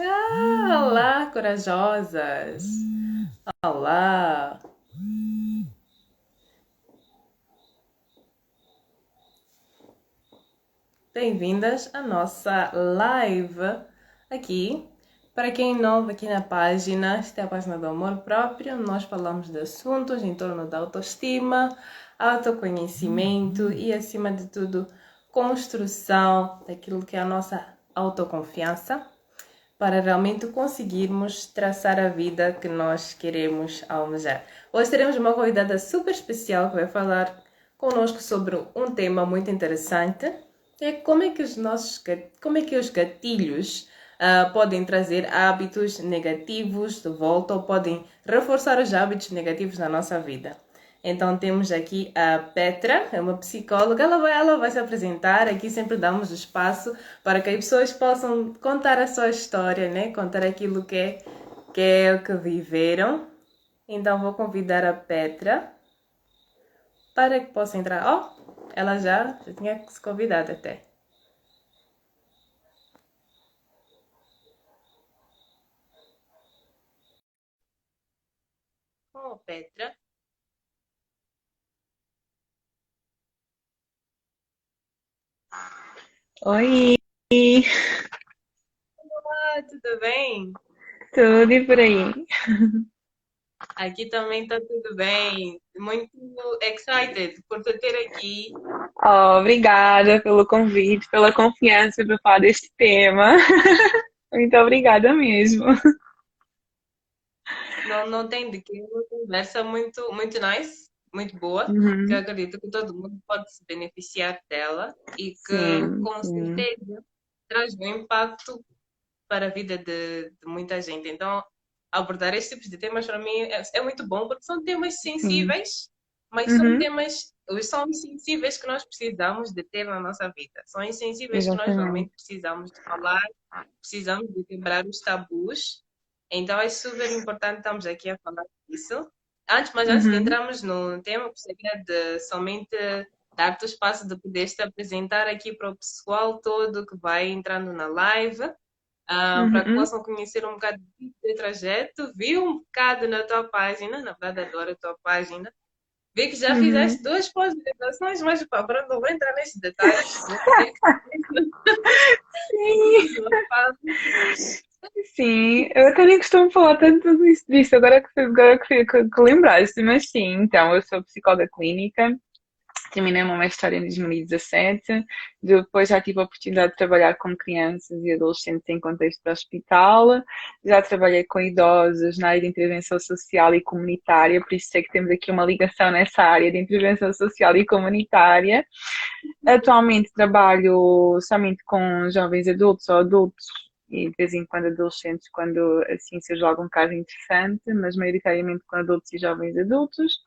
Ah, olá, corajosas! Olá! Bem-vindas à nossa live aqui. Para quem é novo aqui na página, esta é a página do amor próprio. Nós falamos de assuntos em torno da autoestima, autoconhecimento e, acima de tudo, construção daquilo que é a nossa autoconfiança para realmente conseguirmos traçar a vida que nós queremos almejar. Hoje teremos uma convidada super especial que vai falar conosco sobre um tema muito interessante, é como é que os nossos como é que os gatilhos uh, podem trazer hábitos negativos de volta ou podem reforçar os hábitos negativos na nossa vida. Então temos aqui a Petra, é uma psicóloga, ela vai, ela vai se apresentar, aqui sempre damos espaço para que as pessoas possam contar a sua história, né? contar aquilo que é, que é o que viveram. Então vou convidar a Petra para que possa entrar. Oh, ela já, já tinha se convidado até. Oh, Petra. Oi, Olá, tudo bem? tudo e por aí? Aqui também está tudo bem. Muito excited por te ter aqui. Oh, obrigada pelo convite, pela confiança para falar deste tema. Muito obrigada mesmo. Não, não tem de que, uma conversa muito, muito nice. Muito boa, que Uhum. eu acredito que todo mundo pode se beneficiar dela e que, Sim, com sim. certeza, traz um impacto para a vida de, de muita gente. Então, abordar estes tipos de temas para mim é, é muito bom, porque são temas sensíveis, mas são Uhum. temas, são sensíveis que nós precisamos de ter na nossa vida. São os sensíveis que nós realmente precisamos de falar, precisamos de quebrar os tabus. Então, é super importante estarmos aqui a falar disso. Antes, mas antes de Uhum. entrarmos no tema, gostaria de somente dar-te o espaço de poderes te apresentar aqui para o pessoal todo que vai entrando na live, ah, para que Uhum. possam conhecer um bocado do teu trajeto. Vi um bocado na tua página, na verdade adoro a tua página. Vi que já Uhum. fizeste duas pós-graduações, mas pá, pronto, não vou entrar nesses detalhes. Vou pedir Sim. Sim. Eu até nem costumo falar tanto disso, agora que, agora que, que, que lembraste, mas sim, então, eu sou psicóloga clínica. Terminei uma mestrado em 2017. Depois já tive a oportunidade de trabalhar com crianças e adolescentes em contexto de hospital. Já trabalhei com idosos na área de intervenção social e comunitária, por isso sei que temos aqui uma ligação nessa área de intervenção social e comunitária. Atualmente trabalho somente com jovens adultos ou adultos e de vez em quando adolescentes, quando assim surge algum caso interessante, mas maioritariamente com adultos e jovens adultos,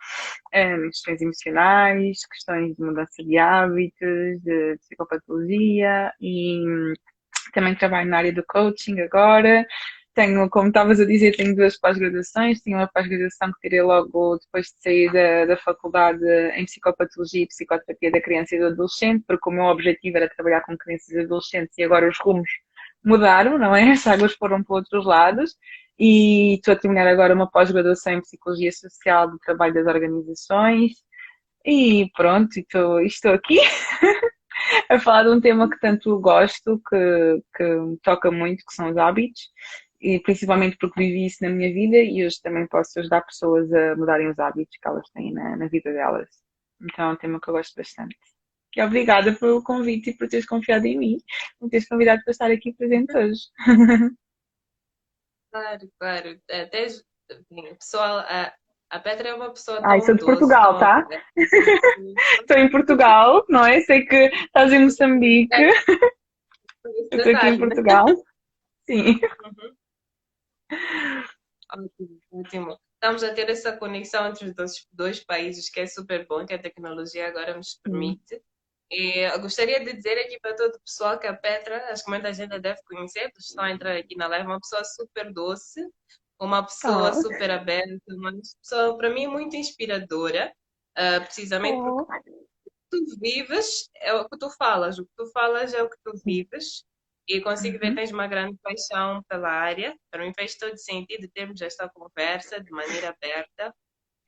eh, questões emocionais, questões de mudança de hábitos, de psicopatologia e também trabalho na área do coaching agora. Tenho, como estavas a dizer, tenho duas pós-graduações. Tenho uma pós-graduação que tirei logo depois de sair da, da faculdade em psicopatologia e psicoterapia da criança e do adolescente, porque o meu objetivo era trabalhar com crianças e adolescentes e agora os rumos mudaram, não é? As águas foram para outros lados. E estou a terminar agora uma pós-graduação em psicologia social do trabalho das organizações. E pronto, estou, estou aqui a falar de um tema que tanto gosto, que, que me toca muito, que são os hábitos, e principalmente porque vivi isso na minha vida e hoje também posso ajudar pessoas a mudarem os hábitos que elas têm na, na vida delas. Então é um tema que eu gosto bastante. E obrigada pelo convite e por teres confiado em mim, por teres convidado para estar aqui presente hoje. Claro, claro. Até, bem, pessoal, a, a Petra é uma pessoa Ai, sou de Portugal, tá? Estou em Portugal, não é? Sei que estás em Moçambique, É, estou aqui em? Portugal. Sim. Uhum. Ótimo, ótimo. Estamos a ter essa conexão entre os dois, dois países que é super bom, que a tecnologia agora nos permite. E eu gostaria de dizer aqui para todo o pessoal que a Petra, acho que muita gente deve conhecer, porque estão a entrar aqui na live, uma pessoa super doce, uma pessoa Oh, super aberta, uma pessoa, para mim, muito inspiradora, ah, precisamente porque oh. tu vives é o que tu falas, o que tu falas é o que tu vives. e consigo ver que tens uma grande paixão pela área. Para mim fez todo sentido termos esta conversa de maneira aberta.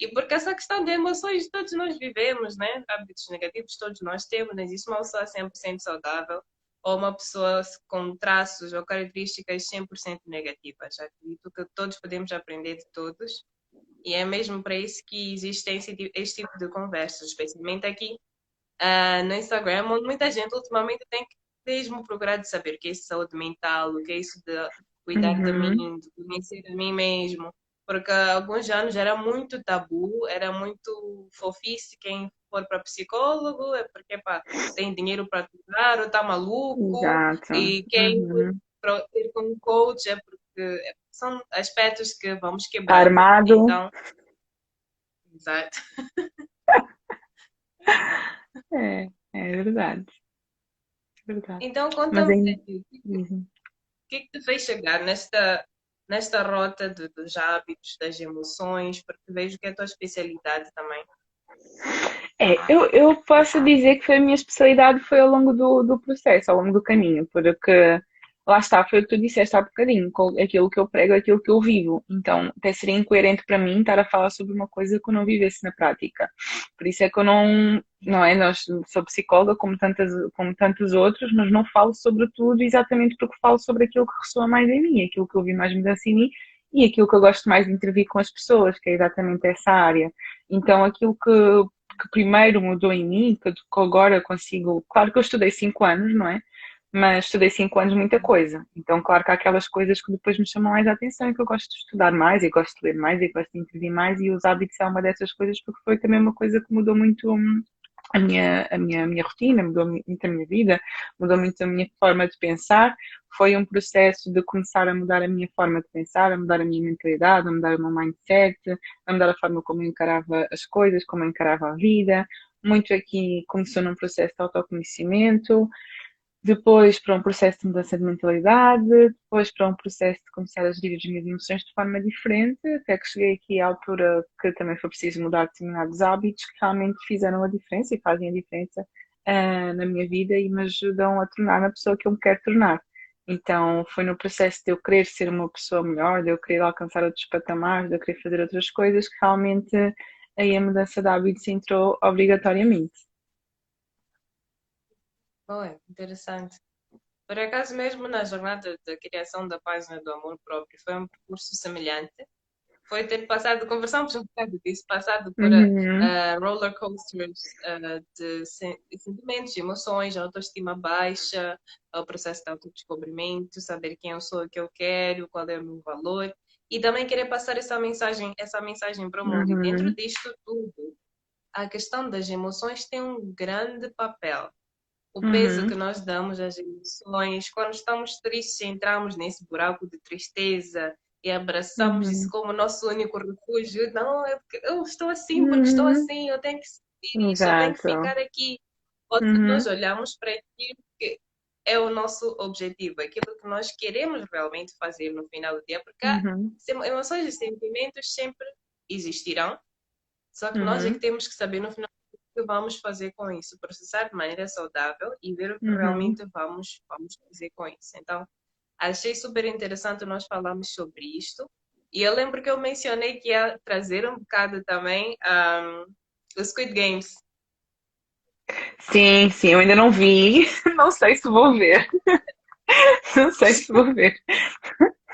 E porque essa questão de emoções todos nós vivemos, né? Hábitos negativos todos nós temos, não existe uma pessoa 100% saudável ou uma pessoa com traços ou características 100% negativas. Acredito que todos podemos aprender de todos. E é mesmo para isso que existe este tipo de conversas, especialmente aqui uh, no Instagram, onde muita gente ultimamente tem que mesmo procurar de saber o que é isso de saúde mental, o que é isso de cuidar uhum. de mim, de conhecer a mim mesmo. Porque há alguns anos era muito tabu, era muito fofice quem for para psicólogo é porque pá, tem dinheiro para cuidar ou está maluco. Exato. E quem uhum. for ir com um coach é porque são aspectos que vamos quebrar. Armado. Então, exato. é, é verdade. Verdade. Então, conta-me uhum. o que é que te fez chegar nesta, nesta rota de, dos hábitos, das emoções, porque vejo que é a tua especialidade também. É, eu, eu posso dizer que foi a minha especialidade foi ao longo do, do processo, ao longo do caminho, porque lá está, foi o que tu disseste há bocadinho, aquilo que eu prego, aquilo que eu vivo. Então, até seria incoerente para mim estar a falar sobre uma coisa que eu não vivesse na prática. Por isso é que eu não, não é, nós, sou psicóloga como, tantas, como tantos outros, mas não falo sobre tudo exatamente porque falo sobre aquilo que ressoa mais em mim, aquilo que eu vi mais mudança em mim e aquilo que eu gosto mais de intervir com as pessoas, que é exatamente essa área. Então, aquilo que, que primeiro mudou em mim, que agora consigo, claro que eu estudei cinco anos, não é? Mas estudei cinco anos muita coisa. Então, claro que há aquelas coisas que depois me chamam mais a atenção e que eu gosto de estudar mais, e gosto de ler mais, e gosto de intervir mais, e os hábitos é uma dessas coisas porque foi também uma coisa que mudou muito hum, a minha, a minha, a minha rotina, mudou muito a minha vida, mudou muito a minha forma de pensar. Foi um processo de começar a mudar a minha forma de pensar, a mudar a minha mentalidade, a mudar o meu mindset, a mudar a forma como eu encarava as coisas, como eu encarava a vida. Muito aqui começou num processo de autoconhecimento, depois para um processo de mudança de mentalidade, depois para um processo de começar a gerir as minhas emoções de forma diferente, até que cheguei aqui à altura que também foi preciso mudar determinados hábitos que realmente fizeram a diferença e fazem a diferença uh, na minha vida e me ajudam a tornar a pessoa que eu me quero tornar. Então foi no processo de eu querer ser uma pessoa melhor, de eu querer alcançar outros patamares, de eu querer fazer outras coisas, que realmente aí a mudança de hábitos entrou obrigatoriamente. Boa, interessante. Por acaso, mesmo na jornada da criação da página do amor próprio, foi um percurso semelhante. Foi ter passado, conversamos um bocado disso, passado por uhum. uh, roller coasters uh, de sentimentos, emoções, autoestima baixa, o processo de autodescobrimento, saber quem eu sou, o que eu quero, qual é o meu valor, e também querer passar essa mensagem, essa mensagem para o mundo. Uhum. E dentro disto tudo, a questão das emoções tem um grande papel o peso uhum. que nós damos às emoções. Quando estamos tristes, entramos nesse buraco de tristeza e abraçamos uhum. isso como nosso único refúgio. Não, é porque eu estou assim, porque uhum. estou assim, eu tenho que sentir isso, eu tenho que ficar aqui. Ou uhum. nós olhamos para aquilo que é o nosso objetivo, aquilo que nós queremos realmente fazer no final do dia, porque uhum. emoções e sentimentos sempre existirão, só que nós é que uhum. temos que saber no final que vamos fazer com isso, processar de maneira saudável e ver o que uhum. realmente vamos, vamos fazer com isso. Então, achei super interessante nós falarmos sobre isto. E eu lembro que eu mencionei que ia trazer um bocado também um, os Squid Games. Sim, sim, eu ainda não vi. Não sei se vou ver. Não sei se vou ver.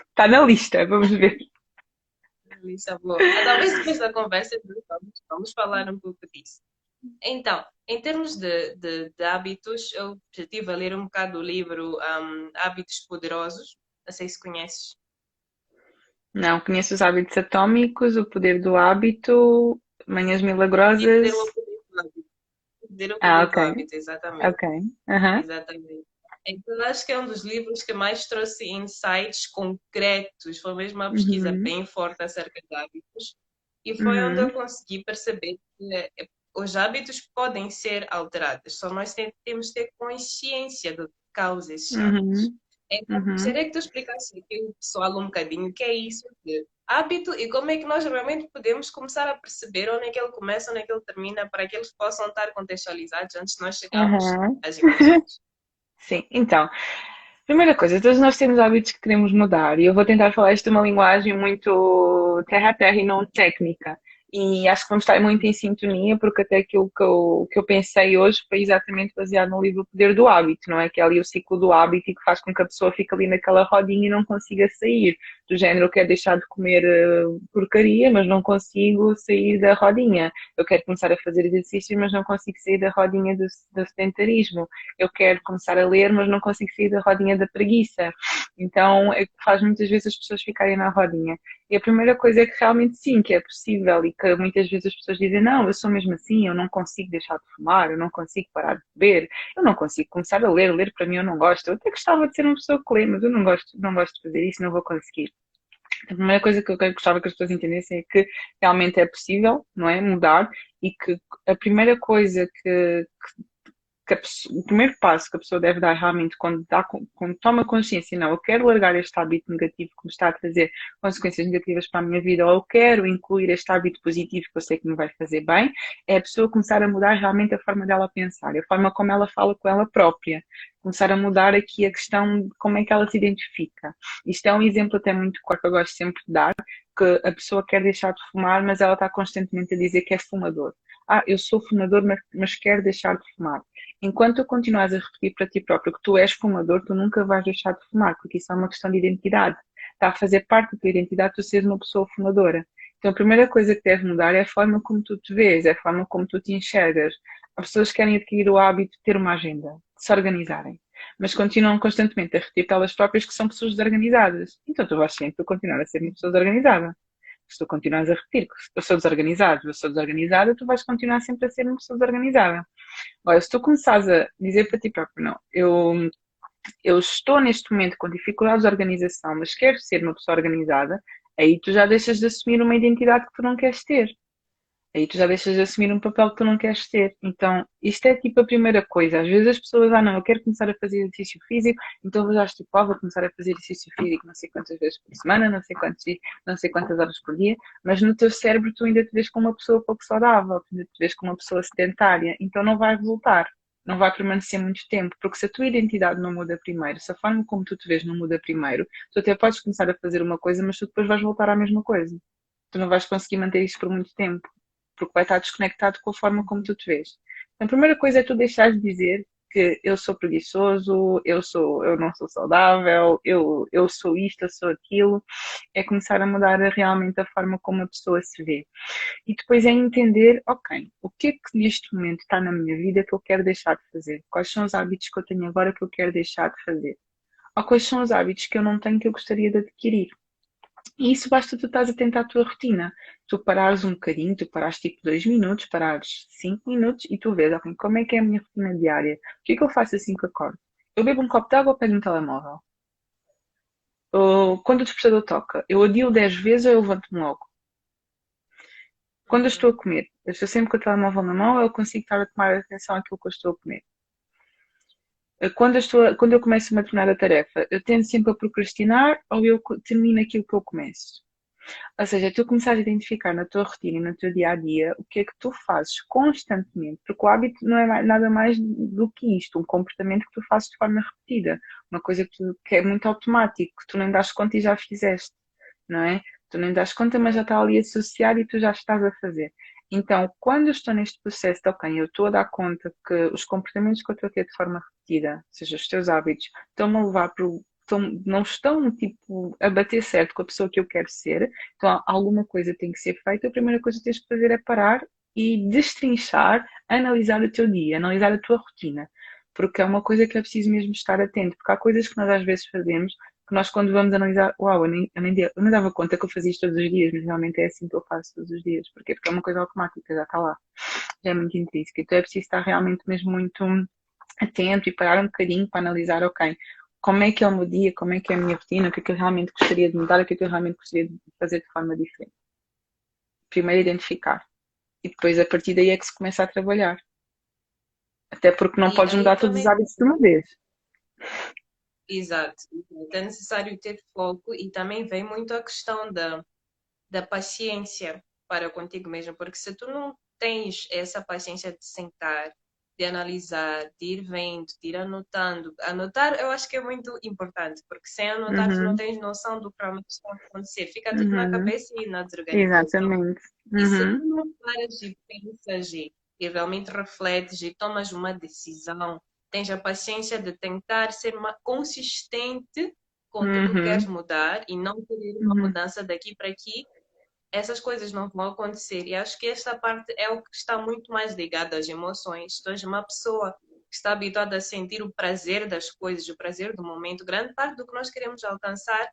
Está na lista, vamos ver. Lista boa. Talvez depois da conversa vamos, vamos falar um pouco disso. Então, em termos de, de, de, hábitos, eu estive a ler um bocado o livro um, Hábitos Poderosos. Não sei se conheces. Não, conheço os hábitos atômicos, o poder do hábito, manhãs milagrosas. Poder do ah, okay. hábito, exatamente. Ok. Uhum. Exatamente. Então, acho que é um dos livros que mais trouxe insights concretos. Foi mesmo uma pesquisa uhum. bem forte acerca de hábitos. E foi uhum. onde eu consegui perceber que os hábitos podem ser alterados, só nós temos que ter consciência do que causa esses hábitos. Uhum. Então, uhum. gostaria que tu explicasse aqui o pessoal um bocadinho o que é isso de hábito e como é que nós realmente podemos começar a perceber onde é que ele começa, onde é que ele termina, para que eles possam estar contextualizados antes de nós chegarmos uhum. às emoções. Sim, então, Primeira coisa, todos nós temos hábitos que queremos mudar e eu vou tentar falar isto de uma linguagem muito terra a terra e não técnica. E acho que vamos estar muito em sintonia, porque até aquilo que eu, que eu pensei hoje foi exatamente baseado no livro O Poder do Hábito, não é? Que é ali o ciclo do hábito e que faz com que a pessoa fique ali naquela rodinha e não consiga sair. Do género, eu quero deixar de comer uh, porcaria, mas não consigo sair da rodinha. Eu quero começar a fazer exercício, mas não consigo sair da rodinha do, do sedentarismo. Eu quero começar a ler, mas não consigo sair da rodinha da preguiça. Então, é, faz muitas vezes as pessoas ficarem na rodinha. E a primeira coisa é que realmente sim, que é possível e que muitas vezes as pessoas dizem, não, eu sou mesmo assim, eu não consigo deixar de fumar, eu não consigo parar de beber, eu não consigo começar a ler, ler para mim eu não gosto, eu até gostava de ser uma pessoa que lê, mas eu não gosto, não gosto de fazer isso, não vou conseguir. A primeira coisa que eu gostava que as pessoas entendessem é que realmente é possível, não é? Mudar e que a primeira coisa que, que pessoa, o primeiro passo que a pessoa deve dar realmente quando, dá, quando toma consciência, não, eu quero largar este hábito negativo que me está a trazer consequências negativas para a minha vida, ou eu quero incluir este hábito positivo que eu sei que me vai fazer bem, é a pessoa começar a mudar realmente a forma dela pensar, a forma como ela fala com ela própria. Começar a mudar aqui a questão de como é que ela se identifica. Isto é um exemplo até muito claro que eu gosto sempre de dar, que a pessoa quer deixar de fumar, mas ela está constantemente a dizer que é fumador. Ah, eu sou fumador, mas, mas quero deixar de fumar enquanto tu continuas a repetir para ti próprio que tu és fumador, tu nunca vais deixar de fumar, porque isso é uma questão de identidade. Está a fazer parte da tua identidade tu seres uma pessoa fumadora. Então a primeira coisa que deve mudar é a forma como tu te vês, é a forma como tu te enxergas. As pessoas querem adquirir o hábito de ter uma agenda, de se organizarem, mas continuam constantemente a repetir elas próprias que são pessoas desorganizadas. Então tu vais sempre continuar a ser uma pessoa desorganizada se tu continuas a repetir que eu sou desorganizado, eu sou desorganizada, tu vais continuar sempre a ser uma pessoa desorganizada. Olha, se tu começares a dizer para ti próprio, não, eu, eu estou neste momento com dificuldades de organização, mas quero ser uma pessoa organizada, aí tu já deixas de assumir uma identidade que tu não queres ter. Aí tu já deixas de assumir um papel que tu não queres ter. Então, isto é tipo a primeira coisa. Às vezes as pessoas, ah não, eu quero começar a fazer exercício físico, então vou já ah, vou começar a fazer exercício físico não sei quantas vezes por semana, não sei, quantos, não sei quantas horas por dia, mas no teu cérebro tu ainda te vês como uma pessoa pouco saudável, ainda te vês como uma pessoa sedentária, então não vai voltar. Não vai permanecer muito tempo, porque se a tua identidade não muda primeiro, se a forma como tu te vês não muda primeiro, tu até podes começar a fazer uma coisa, mas tu depois vais voltar à mesma coisa. Tu não vais conseguir manter isso por muito tempo porque vai estar desconectado com a forma como tu te vês. Então, a primeira coisa é tu deixares de dizer que eu sou preguiçoso, eu sou, eu não sou saudável, eu, eu sou isto, eu sou aquilo, é começar a mudar realmente a forma como a pessoa se vê. E depois é entender, ok, o que é que neste momento está na minha vida que eu quero deixar de fazer? Quais são os hábitos que eu tenho agora que eu quero deixar de fazer? Ou quais são os hábitos que eu não tenho que eu gostaria de adquirir? E isso basta tu estás atento à tua rotina. Tu parares um bocadinho, tu parares tipo dois minutos, parares cinco minutos e tu vês, ok, como é que é a minha rotina diária? O que é que eu faço assim que acordo? Eu bebo um copo de água ou pego um telemóvel? Ou, quando o despertador toca, eu adio dez vezes ou eu levanto-me logo? Quando eu estou a comer, eu estou sempre com o telemóvel na mão, eu consigo estar a tomar atenção àquilo que eu estou a comer quando eu, estou, quando eu começo uma determinada tarefa, eu tendo sempre a procrastinar ou eu termino aquilo que eu começo? Ou seja, tu começares a identificar na tua rotina e no teu dia a dia o que é que tu fazes constantemente, porque o hábito não é nada mais do que isto, um comportamento que tu fazes de forma repetida, uma coisa que, tu, que é muito automático, que tu nem das conta e já fizeste, não é? Tu nem das conta, mas já está ali associado e tu já estás a fazer. Então, quando eu estou neste processo de, ok, eu estou a dar conta que os comportamentos que eu estou a ter de forma repetida, ou seja, os teus hábitos, estão-me a levar para o Estão, não estão tipo a bater certo com a pessoa que eu quero ser, então alguma coisa tem que ser feita. A primeira coisa que tens que fazer é parar e destrinchar, analisar o teu dia, analisar a tua rotina, porque é uma coisa que é preciso mesmo estar atento, porque há coisas que nós às vezes fazemos que nós quando vamos analisar, uau, eu nem, eu nem, eu nem dava conta que eu fazia isto todos os dias, mas realmente é assim que eu faço todos os dias. Porquê? Porque é uma coisa automática, já está lá. Já é muito intrínseca. Então é preciso estar realmente mesmo muito atento e parar um bocadinho para analisar, ok, como é que é o meu dia, como é que é a minha rotina, o que é que eu realmente gostaria de mudar, o que é que eu realmente gostaria de fazer de forma diferente. Primeiro identificar. E depois a partir daí é que se começa a trabalhar. Até porque não e podes mudar todos os hábitos de uma vez. Exato. É necessário ter foco e também vem muito a questão da, da paciência para contigo mesmo, porque se tu não tens essa paciência de sentar de analisar, de ir vendo, de ir anotando. Anotar eu acho que é muito importante, porque sem anotar uhum. tu não tens noção do que realmente está a acontecer. Fica tudo uhum. na cabeça e na desorganização. Exatamente. Uhum. E se uhum. tu não paras e pensas e, e realmente refletes e tomas uma decisão, tens a paciência de tentar ser consistente com tudo que queres uhum. mudar e não querer uma uhum. mudança daqui para aqui, essas coisas não vão acontecer. E acho que esta parte é o que está muito mais ligado às emoções. Tu és uma pessoa que está habituada a sentir o prazer das coisas, o prazer do momento. Grande parte do que nós queremos alcançar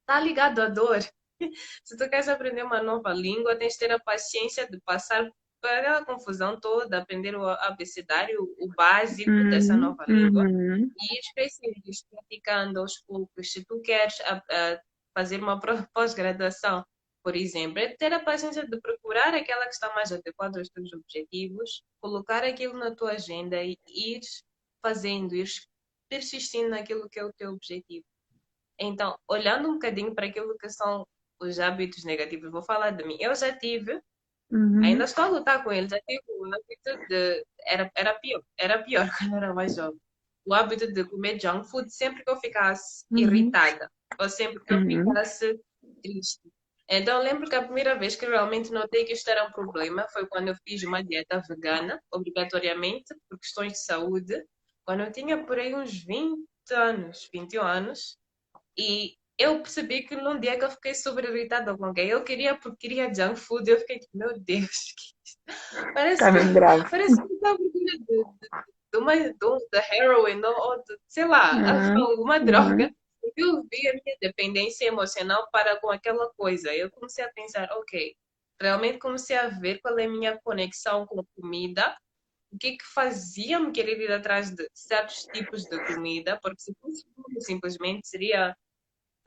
está ligado à dor. Se tu queres aprender uma nova língua, tens de ter a paciência de passar para a confusão toda, aprender o abecedário, o básico uhum, dessa nova língua uhum. e especialmente praticando aos poucos. Se tu queres a, a fazer uma pós-graduação, por exemplo, é ter a paciência de procurar aquela que está mais adequada aos teus objetivos, colocar aquilo na tua agenda e ir fazendo, ir persistindo naquilo que é o teu objetivo. Então, olhando um bocadinho para aquilo que são os hábitos negativos, vou falar de mim. Eu já tive Uhum. Ainda estou a lutar com ele. Já tive o hábito de. Era, era pior, era pior quando era mais jovem. O hábito de comer junk food sempre que eu ficasse uhum. irritada ou sempre que eu uhum. ficasse triste. Então, lembro que a primeira vez que realmente notei que isto era um problema foi quando eu fiz uma dieta vegana, obrigatoriamente, por questões de saúde, quando eu tinha por aí uns 20 anos, 21 anos, e eu percebi que num dia que eu fiquei super irritada com alguém, eu queria porque queria junk food, eu fiquei tipo, meu Deus, que parece, tá bem grave. parece que está de, de, de, uma, de, de heroin ou de, sei lá, uhum. alguma droga. Uhum. Eu vi a minha dependência emocional para com aquela coisa. Eu comecei a pensar, ok, realmente comecei a ver qual é a minha conexão com comida, o que que fazia-me querer ir atrás de certos tipos de comida, porque se fosse simplesmente seria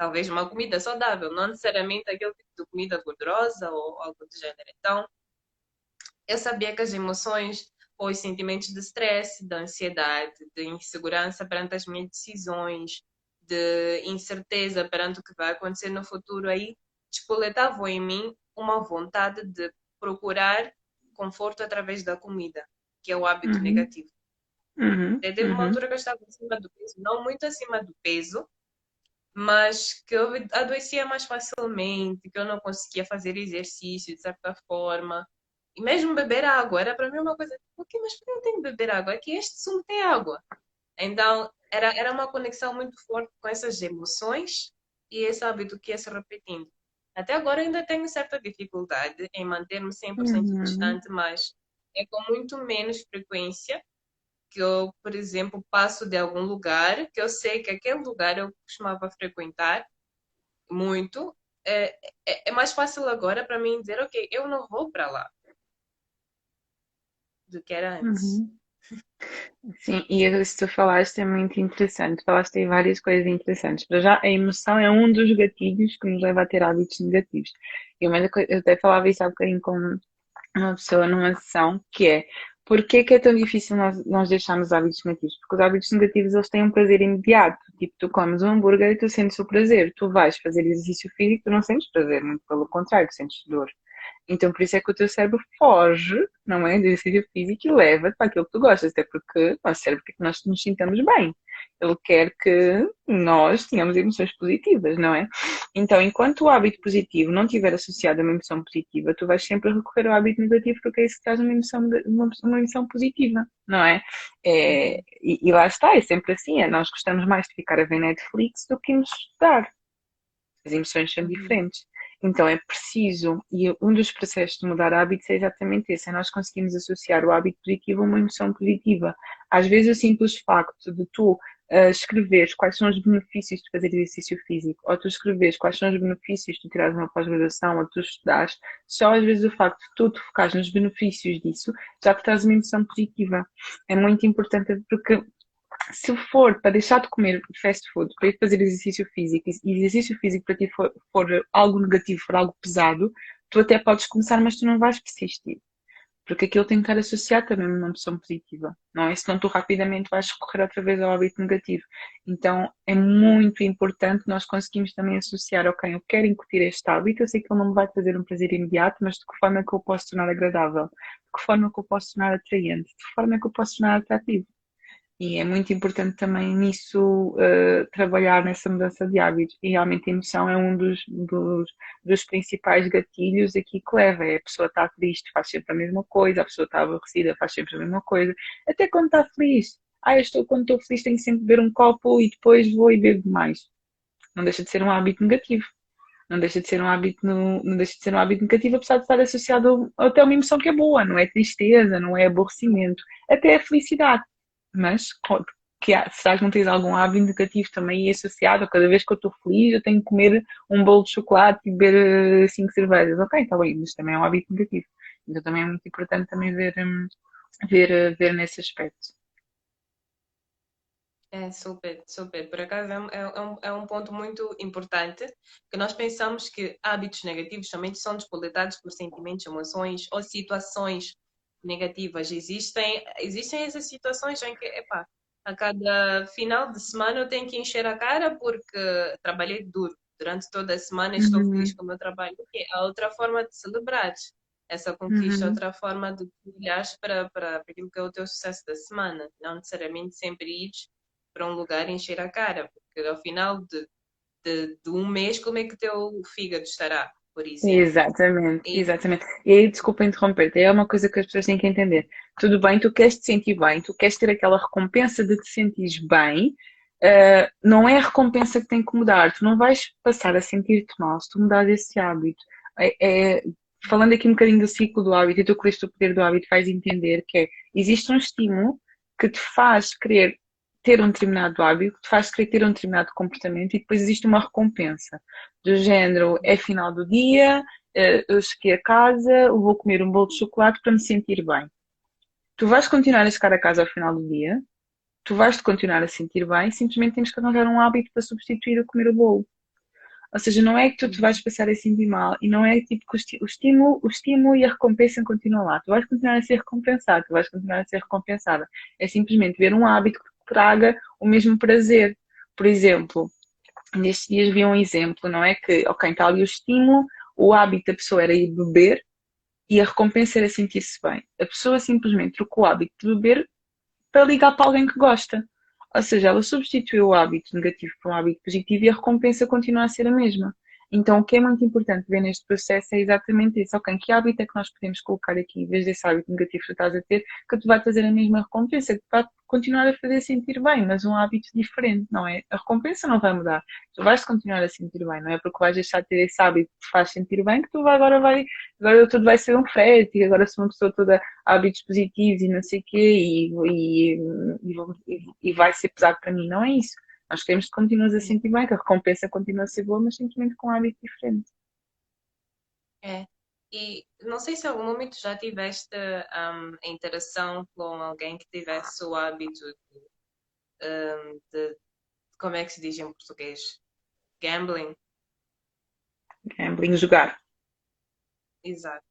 talvez uma comida saudável, não necessariamente aquele tipo de comida gordurosa ou algo do gênero. Então, eu sabia que as emoções ou os sentimentos de stress, de ansiedade, de insegurança perante as minhas decisões, de incerteza perante o que vai acontecer no futuro, aí despoletavam em mim uma vontade de procurar conforto através da comida, que é o hábito uhum. negativo. Uhum. Teve uma uhum. altura que eu estava acima do peso, não muito acima do peso, mas que eu adoecia mais facilmente, que eu não conseguia fazer exercício de certa forma. E mesmo beber água era para mim uma coisa, ok, mas por que eu tenho que beber água? É que este sumo tem água. Então, era, era uma conexão muito forte com essas emoções e esse hábito que ia se repetindo. Até agora ainda tenho certa dificuldade em manter-me 100% uhum. distante, mas é com muito menos frequência que eu, por exemplo, passo de algum lugar, que eu sei que aquele lugar eu costumava frequentar muito, é, é, é mais fácil agora para mim dizer, ok, eu não vou para lá do que era antes. Uhum. Sim, e isso que tu falaste é muito interessante. Falaste em várias coisas interessantes. Para já, a emoção é um dos gatilhos que nos leva a ter hábitos negativos. Eu, até falava isso há bocadinho com uma pessoa numa sessão, que é por que é tão difícil nós, nós deixarmos hábitos negativos? Porque os hábitos negativos eles têm um prazer imediato. Tipo, tu comes um hambúrguer e tu sentes o prazer. Tu vais fazer exercício físico e tu não sentes prazer, muito pelo contrário, sentes dor. Então, por isso é que o teu cérebro foge, não é, do exercício físico e leva-te para aquilo que tu gostas, até porque o nosso cérebro quer que nós nos sintamos bem. Ele quer que nós tenhamos emoções positivas, não é? Então, enquanto o hábito positivo não estiver associado a uma emoção positiva, tu vais sempre recorrer ao hábito negativo porque é isso que traz uma emoção, uma, uma emoção positiva, não é? é e, e, lá está, é sempre assim, é, nós gostamos mais de ficar a ver Netflix do que nos estudar. As emoções são uhum. diferentes. Então é preciso, e um dos processos de mudar hábitos é exatamente esse, é nós conseguimos associar o hábito positivo a uma emoção positiva. Às vezes o simples facto de tu uh, escreveres quais são os benefícios de fazer exercício físico, ou tu escreveres quais são os benefícios de tirar uma pós-graduação, ou tu estudares, só às vezes o facto de tu te focares nos benefícios disso já te traz uma emoção positiva. É muito importante porque se for para deixar de comer fast food, para ir fazer exercício físico, e exercício físico para ti for, for algo negativo, for algo pesado, tu até podes começar, mas tu não vais persistir. porque aquilo tem que estar associado também a uma emoção positiva, não é? Senão tu rapidamente vais recorrer outra vez ao hábito negativo. Então é muito importante nós conseguimos também associar, ok, eu quero incutir este hábito, eu sei que ele não me vai trazer um prazer imediato, mas de que forma é que eu posso tornar agradável? De que forma é que eu posso tornar atraente? De que forma é que eu posso tornar atrativo? E é muito importante também nisso uh, trabalhar nessa mudança de hábitos. E realmente a emoção é um dos, dos, dos, principais gatilhos aqui que leva. É a pessoa está triste, faz sempre a mesma coisa, a pessoa está aborrecida, faz sempre a mesma coisa. Até quando está feliz. Ah, eu estou, quando estou feliz tenho sempre beber um copo e depois vou e bebo mais. Não deixa de ser um hábito negativo. Não deixa de ser um hábito, no, não deixa de ser um hábito negativo, apesar de estar associado até uma emoção que é boa, não é tristeza, não é aborrecimento, até a felicidade mas que há, se não tens algum hábito negativo também associado, cada vez que eu estou feliz eu tenho que comer um bolo de chocolate e beber eh, cinco cervejas. Ok, está bem, mas também é um hábito negativo. Então também é muito importante também ver, hum, ver, eh, ver nesse aspecto. É super, super. Por acaso é, é, um, é um ponto muito importante que nós pensamos que hábitos negativos somente são despoletados por sentimentos, emoções ou situações negativas. Existem, existem essas situações em que, epá, a cada final de semana eu tenho que encher a cara porque trabalhei duro. Durante toda a semana estou uhum. feliz com o meu trabalho. Okay, há outra forma de celebrar essa conquista, uhum. outra forma de olhar para, para aquilo que é o teu sucesso da semana. Não necessariamente sempre ir para um lugar e encher a cara, porque ao final de, de, de um mês, como é que o teu fígado estará? Por exemplo. Exatamente, e... exatamente. E aí, desculpa interromper-te, é uma coisa que as pessoas têm que entender. Tudo bem, tu queres te sentir bem, tu queres ter aquela recompensa de te sentires bem, uh, não é a recompensa que tem que mudar. Tu não vais passar a sentir-te mal se tu mudares esse hábito. É, é, falando aqui um bocadinho do ciclo do hábito, e tu que o poder do hábito, vais entender que é, existe um estímulo que te faz querer ter um determinado hábito, que te faz querer ter um determinado comportamento e depois existe uma recompensa do género é final do dia, eh, eu cheguei a casa, vou comer um bolo de chocolate para me sentir bem. Tu vais continuar a chegar a casa ao final do dia, tu vais te continuar a sentir bem, simplesmente temos que arranjar um hábito para substituir o comer o bolo. Ou seja, não é que tu te vais passar a sentir mal e não é tipo que o estímulo, o estímulo e a recompensa continuam lá. Tu vais continuar a ser recompensado, tu vais continuar a ser recompensada. É simplesmente ver um hábito que traga o mesmo prazer. Por exemplo, nestes dias vi um exemplo, não é? Que, ok, está ali o estímulo, o hábito da pessoa era ir beber e a recompensa era sentir-se bem. A pessoa simplesmente trocou o hábito de beber para ligar para alguém que gosta. Ou seja, ela substituiu o hábito negativo por um hábito positivo e a recompensa continua a ser a mesma. Então, o que é muito importante ver neste processo é exatamente isso. Ok, que hábito é que nós podemos colocar aqui, em vez desse hábito negativo que tu estás a ter, que tu vai fazer a mesma recompensa, que vai continuar a fazer sentir bem, mas um hábito diferente, não é? A recompensa não vai mudar. Tu vais continuar a sentir bem, não é? Porque vais deixar de ter esse hábito que te faz sentir bem, que tu agora vai, agora tudo vai ser um frete, e agora sou uma pessoa toda hábitos positivos e não sei o quê, e, e, e, e vai ser pesado para mim. Não é isso nós queremos que continues a sentir bem, que a recompensa continua a ser boa, mas simplesmente com um hábito diferente. É. E não sei se em algum momento já tiveste um, interação com alguém que tivesse o hábito de, um, de, como é que se diz em português? Gambling. Gambling, jogar. Exato.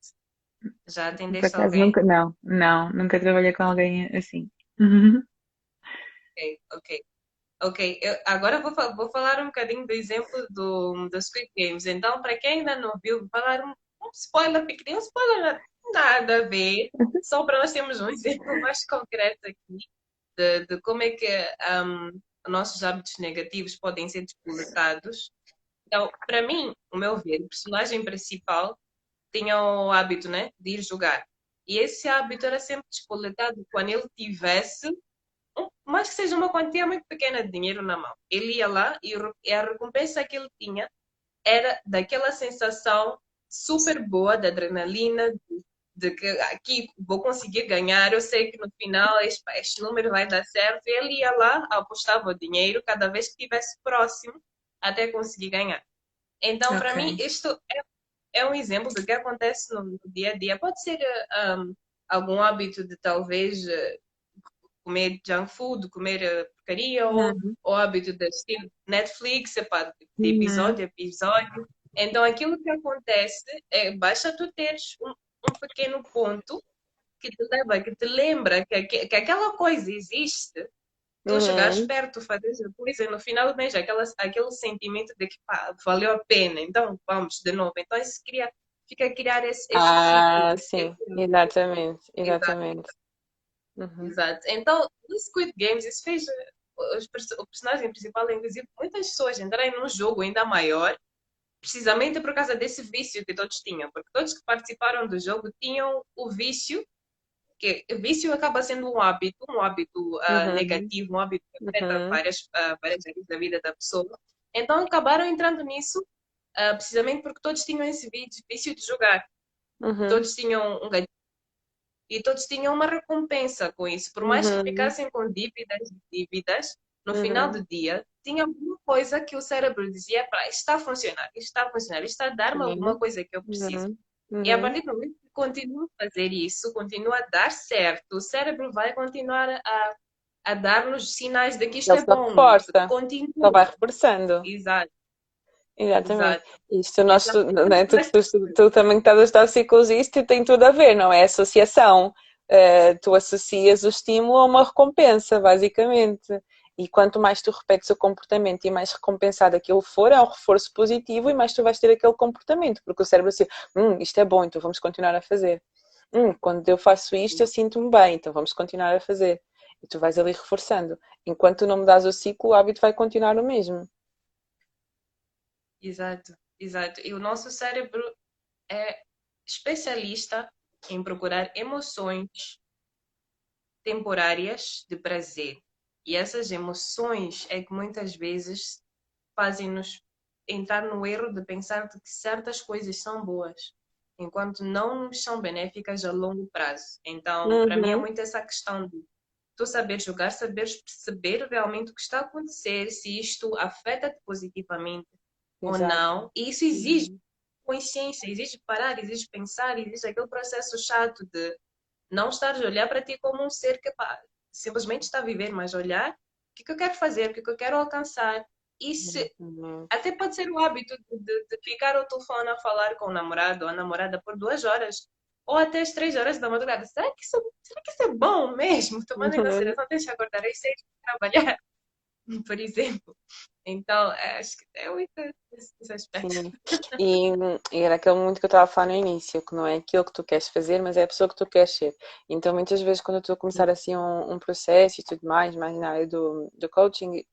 Já atendeste alguém? Nunca, não, não, nunca trabalhei com alguém assim. ok, ok. Ok, eu, agora vou, vou falar um bocadinho do exemplo do, do Squid Games. Então, para quem ainda não viu, vou falar um, um spoiler pequeno, um spoiler nada a ver, só para nós termos um exemplo mais concreto aqui de, de como é que um, nossos hábitos negativos podem ser despoletados. Então, para mim, o meu ver, o personagem principal tinha o hábito né, de ir jogar. E esse hábito era sempre despoletado quando ele tivesse mais que seja uma quantia muito pequena de dinheiro na mão. Ele ia lá e a recompensa que ele tinha era daquela sensação super boa de adrenalina, de, de que aqui vou conseguir ganhar, eu sei que no final este, este número vai dar certo. E ele ia lá, apostava o dinheiro cada vez que estivesse próximo até conseguir ganhar. Então, okay. para mim, isto é, é, um exemplo do que acontece no, no dia a dia. Pode ser um, algum hábito de talvez comer junk food, comer eh, porcaria, ou o hábito de assistir Netflix, epá, de episódio a episódio. Então, aquilo que acontece é, basta tu teres um, um pequeno ponto que te leva, que te lembra que, que, que aquela coisa existe, tu uhum. chegares perto, fazer a coisa, no final do mês, aquela, aquele sentimento de que pá, valeu a pena, então vamos de novo. Então isso cria, fica a criar esse, esse Ah, ciclo, sim, exatamente, exatamente. Uhum. Exato. Então, no Squid Games, isso fez o personagem principal, inclusive, muitas pessoas entrarem num jogo ainda maior, precisamente por causa desse vício que todos tinham, porque todos que participaram do jogo tinham o vício, que o vício acaba sendo um hábito, um hábito uh, negativo, um hábito que afeta uhum. várias, uh, várias áreas da vida da pessoa. Então acabaram entrando nisso, uh, precisamente porque todos tinham esse vício de jogar. Uhum. Todos tinham um e todos tinham uma recompensa com isso. Por mais uhum. que ficassem com dívidas e dívidas, no uhum. final do dia, tinha alguma coisa que o cérebro dizia para está a funcionar, está a funcionar, está a dar-me alguma coisa que eu preciso. Uhum. E a partir do momento que continua a fazer isso, continua a dar certo, o cérebro vai continuar a, a dar-nos sinais de que isto Ele é bom. Reforça. Continua. Só vai reforçando. Exato. Exatamente. Exato. Isto nós, né, tu, tu, tu, também estás a estudar psicologista e tem tudo a ver, não é? Associação. Uh, tu associas o estímulo a uma recompensa, basicamente. E quanto mais tu repetes o comportamento e mais recompensado aquilo for, é um reforço positivo e mais tu vais ter aquele comportamento, porque o cérebro assim, hum, isto é bom, então vamos continuar a fazer. Hum, quando eu faço isto, eu sinto-me bem, então vamos continuar a fazer. E tu vais ali reforçando. Enquanto tu não mudas o ciclo, o hábito vai continuar o mesmo. Exato, exato. E o nosso cérebro é especialista em procurar emoções temporárias de prazer. E essas emoções é que muitas vezes fazem-nos entrar no erro de pensar que certas coisas são boas, enquanto não são benéficas a longo prazo. Então, uhum. para mim é uhum. muito essa questão de tu saber jogar, saber perceber realmente o que está a acontecer, se isto afeta-te positivamente, ou não. E isso exige uhum. consciência, exige parar, exige pensar, exige aquele processo chato de não estar a olhar para ti como um ser que pá, simplesmente está a viver, mas olhar o que, que eu quero fazer, o que, que eu quero alcançar. E se, uhum. até pode ser o hábito de, de, de, ficar ao telefone a falar com o namorado ou a namorada por duas horas ou até as três horas da madrugada. Será que isso, será que isso é bom mesmo? Tomando uhum. em consideração, deixa acordar às seis para trabalhar. por exemplo. Então, é, acho que é muito esse aspecto. Sim. E, e era aquele muito que eu estava a falar no início, que não é aquilo que tu queres fazer, mas é a pessoa que tu queres ser. Então, muitas vezes, quando eu estou a começar assim um, um processo e tudo mais, mais na área do, do coaching,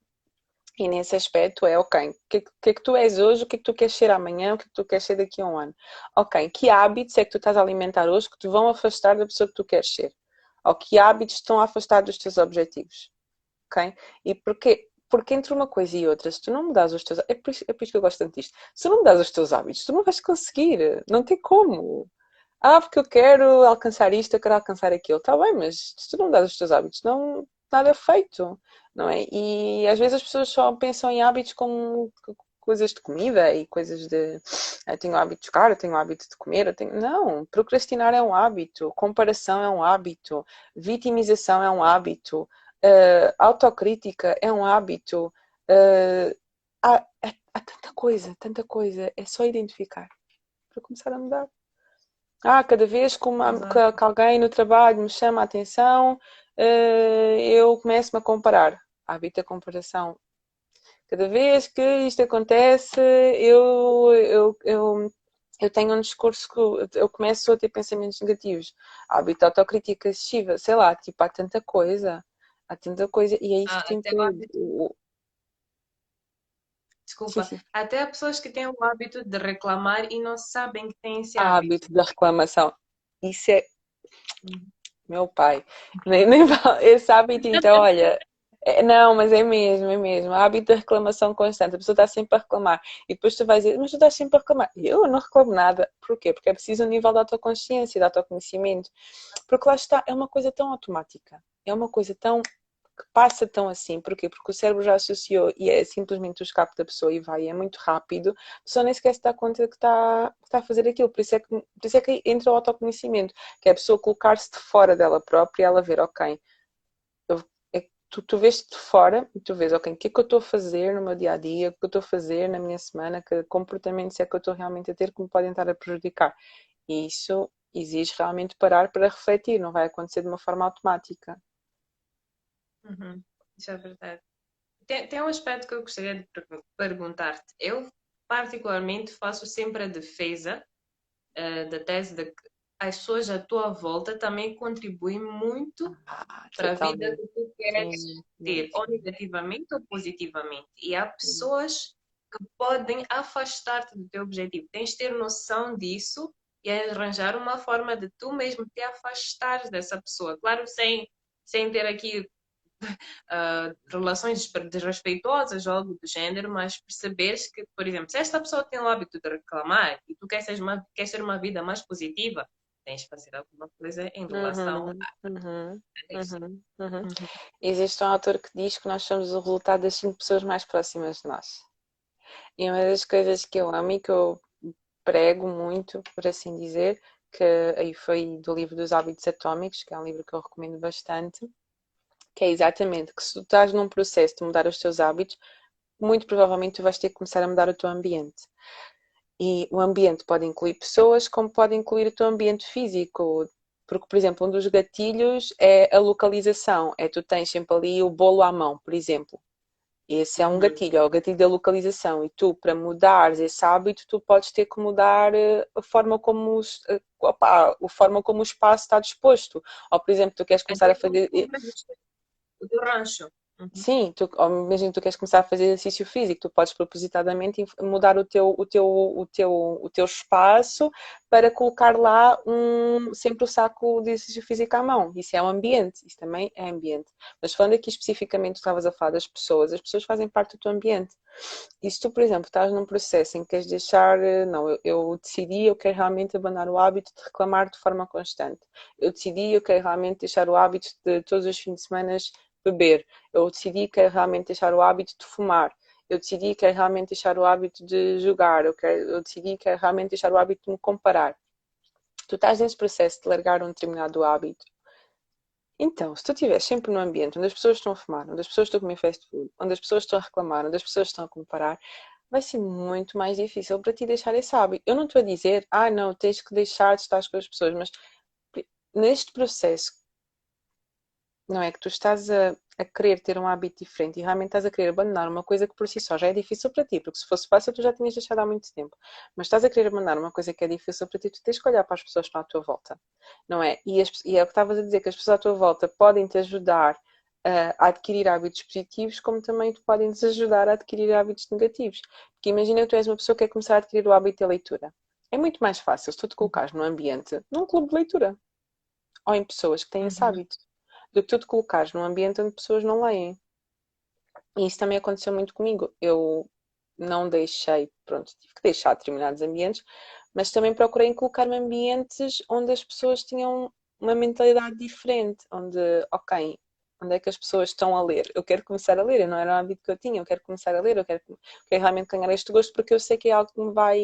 e nesse aspecto é, ok, o que, que, é que tu és hoje, o que é que tu queres ser amanhã, o que é que tu queres ser daqui a um ano? Ok, que hábitos é que tu estás a alimentar hoje que te vão afastar da pessoa que tu queres ser? Ou que hábitos estão a afastar dos teus objetivos? ok? E porque, porque entre uma coisa e outra, se tu não mudas os teus é por, isso, é por isso que eu gosto tanto disto, se tu não mudas os teus hábitos, tu não vais conseguir, não tem como. Ah, porque eu quero alcançar isto, eu quero alcançar aquilo. Está bem, mas se tu não mudas os teus hábitos, não nada é feito, não é? E às vezes as pessoas só pensam em hábitos como coisas de comida e coisas de eu ah, tenho hábito de jogar, eu tenho hábito de comer, eu tenho... não, procrastinar é um hábito, comparação é um hábito, vitimização é um hábito, uh, autocrítica é um hábito. Uh, há, há, tanta coisa, tanta coisa. É só identificar para começar a mudar. Ah, cada vez que, uma, que, que alguém no trabalho me chama a atenção, uh, eu começo-me a comparar. Hábito da comparação. Cada vez que isto acontece, eu, eu, eu, eu tenho um discurso que eu começo a ter pensamentos negativos. Hábito autocrítica excessiva, sei lá, tipo, há tanta coisa. Há tanta coisa e é isso ah, que tem que Desculpa, sim, sim. até há pessoas que têm o hábito de reclamar e não sabem que têm esse hábito. hábito da reclamação. Isso é. Hum. Meu pai. Nem, nem esse hábito, então, olha. É, não, mas é mesmo, é mesmo. Há hábito de reclamação constante. A pessoa está sempre a reclamar. E depois tu vais dizer, mas tu estás sempre a reclamar. Eu não reclamo nada. Porquê? Porque é preciso um nível de autoconsciência, de autoconhecimento. Porque lá está, é uma coisa tão automática. É uma coisa tão que passa tão assim. Porquê? Porque o cérebro já associou e é simplesmente o escape da pessoa e vai, é muito rápido. A pessoa nem sequer se dá conta que está, que está a fazer aquilo. Por isso, é que, por isso é que entra o autoconhecimento, que é a pessoa colocar-se de fora dela própria e ela ver, ok, é, tu, tu vês-te de fora e tu vês, ok, o que é que eu estou a fazer no meu dia a dia, o que eu estou a fazer na minha semana, que comportamentos é que eu estou realmente a ter que me podem estar a prejudicar. E isso exige realmente parar para refletir, não vai acontecer de uma forma automática. Uhum. Isso é verdade. Tem, tem um aspecto que eu gostaria de perguntar-te. Eu, particularmente, faço sempre a defesa uh, da tese de que as pessoas à tua volta também contribuem muito ah, para a vida que tu queres sim, ter, sim. ou negativamente ou positivamente. E há pessoas que podem afastar-te do teu objetivo. Tens de ter noção disso e arranjar uma forma de tu mesmo te afastares dessa pessoa. Claro, sem, sem ter aqui uh, relações desrespeitosas ou algo do gênero, mas perceberes que, por exemplo, se esta pessoa tem o hábito de reclamar e tu queres ter uma, queres ter uma vida mais positiva, tens de fazer alguma coisa em relação uhum, a, uhum, uhum, uhum, uhum. Existe um autor que diz que nós somos o resultado das cinco pessoas mais próximas de nós. E uma das coisas que eu amo e que eu prego muito, por assim dizer, que aí foi do livro dos hábitos atómicos, que é um livro que eu recomendo bastante, que é exatamente que se tu estás num processo de mudar os teus hábitos, muito provavelmente tu vais ter que começar a mudar o teu ambiente. E o ambiente pode incluir pessoas, como pode incluir o teu ambiente físico. Porque, por exemplo, um dos gatilhos é a localização. É tu tens sempre ali o bolo à mão, por exemplo. Esse é um uhum. gatilho, é o gatilho da localização. E tu, para mudares esse hábito, tu podes ter que mudar eh, a forma como, eh, opa, a forma como o espaço está disposto. Ou, por exemplo, tu queres começar a fazer. O teu rancho. Uhum. Sim, tu, que tu queres começar a fazer exercício físico, tu podes propositadamente mudar o teu, o teu, o teu, o teu espaço para colocar lá um, sempre o saco de exercício físico à mão. Isso é um ambiente, isso também é ambiente. Mas falando aqui especificamente, estavas a falar das pessoas, as pessoas fazem parte do teu ambiente. E se tu, por exemplo, estás num processo em que queres deixar, não, eu, eu decidi, eu quero realmente abandonar o hábito de reclamar de forma constante. Eu decidi, eu quero realmente deixar o hábito de todos os fins de semana beber. Eu decidi que é realmente deixar o hábito de fumar. Eu decidi que é realmente deixar o hábito de jogar. Eu, quero, eu decidi que é realmente deixar o hábito de me comparar. Tu estás nesse processo de largar um determinado hábito. Então, se tu estiveres sempre num ambiente onde as pessoas estão a fumar, onde as pessoas estão a comer fast food, onde as pessoas estão a reclamar, onde as pessoas estão a comparar, vai ser muito mais difícil para ti deixar esse hábito. Eu não estou a dizer, ah, não, tens que deixar de estar com as pessoas, mas neste processo não é que tu estás a, a, querer ter um hábito diferente e realmente estás a querer abandonar uma coisa que por si só já é difícil para ti, porque se fosse fácil tu já tinhas deixado há muito tempo. Mas estás a querer abandonar uma coisa que é difícil para ti, tu tens que olhar para as pessoas que estão à tua volta, não é? E, as, e é o que estavas a dizer, que as pessoas à tua volta podem te ajudar uh, a adquirir hábitos positivos, como também te podem te ajudar a adquirir hábitos negativos. Porque imagina que tu és uma pessoa que quer começar a adquirir o hábito da leitura. É muito mais fácil se tu te colocares num ambiente, num clube de leitura, ou em pessoas que têm esse uhum. hábito do que tu te colocares num ambiente onde pessoas não leem. E isso também aconteceu muito comigo. Eu não deixei, pronto, tive que deixar determinados ambientes, mas também procurei colocar-me em ambientes onde as pessoas tinham uma mentalidade diferente, onde, ok, onde é que as pessoas estão a ler? Eu quero começar a ler, não era um hábito que eu tinha, eu quero começar a ler, eu quero, quero realmente ganhar este gosto porque eu sei que é algo que me vai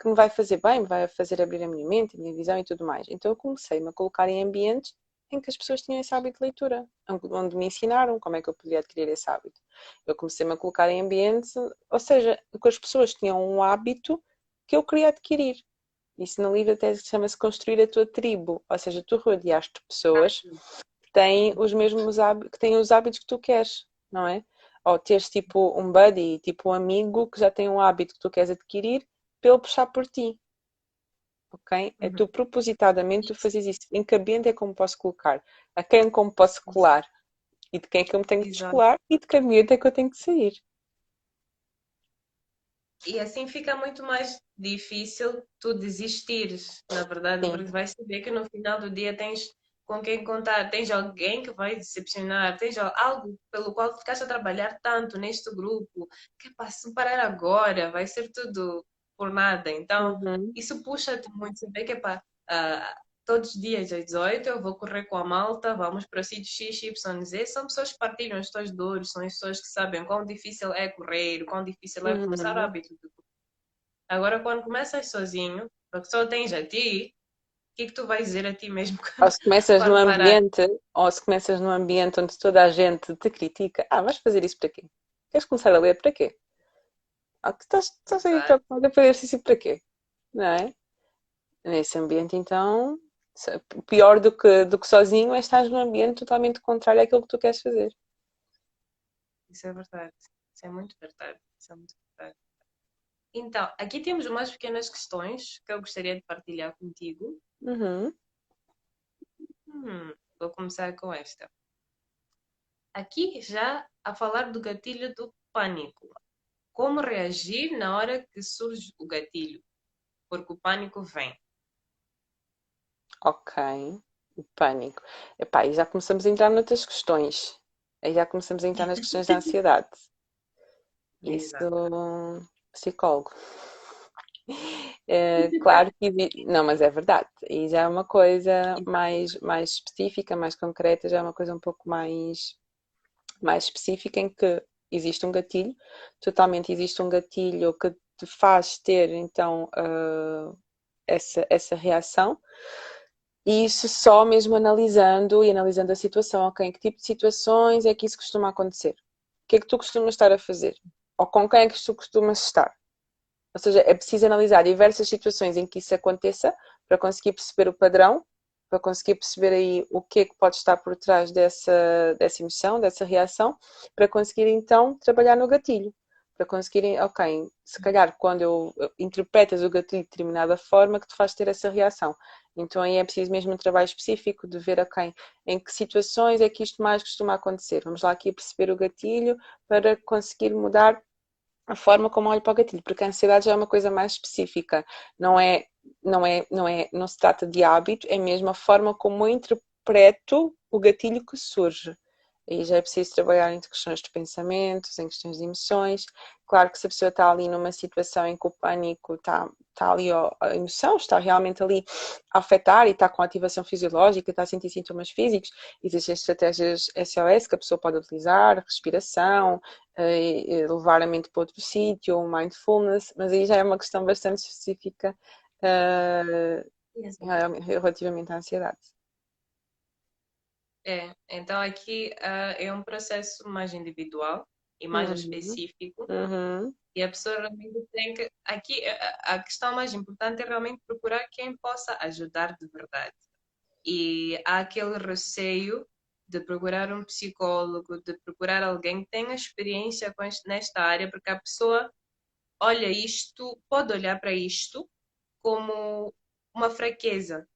que me vai fazer bem, me vai fazer abrir a minha mente, a minha visão e tudo mais. Então eu comecei-me a colocar em ambientes em que as pessoas tinham esse hábito de leitura, onde me ensinaram como é que eu podia adquirir esse hábito. Eu comecei-me a colocar em ambientes, ou seja, que as pessoas tinham um hábito que eu queria adquirir. Isso no livro até chama-se construir a tua tribo, ou seja, tu rodeaste pessoas que têm os mesmos hábitos, que têm os hábitos que tu queres, não é? Ou teres tipo um buddy, tipo um amigo que já tem um hábito que tu queres adquirir, ele puxar por ti ok? É uhum. tu propositadamente tu fazes isso. Em que ambiente é como posso colocar? A quem é como posso colar? E de quem é que eu me tenho que descolar? E de que ambiente é que eu tenho que sair? E assim fica muito mais difícil tu desistires, na verdade, Sim. porque vais saber que no final do dia tens com quem contar, tens alguém que vai decepcionar, tens algo pelo qual ficaste a trabalhar tanto neste grupo, que pá, se parar agora, vai ser tudo por nada. Então, uhum. isso puxa-te muito. Você vê que, pá, uh, todos os dias às 18 eu vou correr com a malta, vamos para o sítio X, Y, Z. São pessoas que partilham as suas dores, são as pessoas que sabem quão difícil é correr, quão difícil é começar o uhum. hábito. Agora, quando começas sozinho, porque só tens a ti, o que é que tu vais dizer a ti mesmo? Ou se começas num ambiente, ou se começas num ambiente onde toda a gente te critica, ah, vais fazer isso para quê? Queres começar a ler para quê? Ah, estás, estás aí preocupada para exercício para quê? Não é? Nesse ambiente, então, pior do que, do que sozinho é estar num ambiente totalmente contrário àquilo que tu queres fazer. Isso é verdade. Isso é muito verdade. Isso é muito verdade. Então, aqui temos umas pequenas questões que eu gostaria de partilhar contigo. Uhum. Hum, vou começar com esta. Aqui já a falar do gatilho do pânico. Como reagir na hora que surge o gatilho? Porque o pânico vem. Ok, o pânico. Epá, aí já começamos a entrar noutras questões. Aí já começamos a entrar nas questões da ansiedade. Isso, psicólogo. É, claro que não, mas é verdade. E já é uma coisa mais, mais específica, mais concreta, já é uma coisa um pouco mais, mais específica em que existe um gatilho, totalmente existe um gatilho que te faz ter então uh, essa, essa reação. E isso só mesmo analisando e analisando a situação, ok? Em que tipo de situações é que isso costuma acontecer? O que é que tu costumas estar a fazer? Ou com quem é que tu costumas estar? Ou seja, é preciso analisar diversas situações em que isso aconteça para conseguir perceber o padrão, para conseguir perceber aí o que é que pode estar por trás dessa, dessa emoção, dessa reação, para conseguir então trabalhar no gatilho. Para conseguirem, ok, se calhar quando eu interpretas o gatilho de determinada forma que te faz ter essa reação. Então aí é preciso mesmo um trabalho específico de ver, ok, em que situações é que isto mais costuma acontecer. Vamos lá aqui perceber o gatilho para conseguir mudar a forma como olho para o gatilho, porque a ansiedade já é uma coisa mais específica, não é, não é, não é, não se trata de hábito, é mesmo a forma como eu interpreto o gatilho que surge. Aí já é preciso trabalhar em questões de pensamentos, em questões de emoções. Claro que se a pessoa está ali numa situação em que o pânico está, está ali, a emoção está realmente ali a afetar e está com ativação fisiológica, está a sentir sintomas físicos, existem estratégias SOS que a pessoa pode utilizar, respiração, eh, levar a mente para outro sítio, mindfulness, mas aí já é uma questão bastante específica uh, relativamente à ansiedade. É, então aqui uh, é um processo mais individual e mais uhum. específico. Uhum. E a pessoa realmente tem que. Aqui a, a questão mais importante é realmente procurar quem possa ajudar de verdade. E há aquele receio de procurar um psicólogo, de procurar alguém que tenha experiência nesta área, porque a pessoa olha isto, pode olhar para isto como uma fraqueza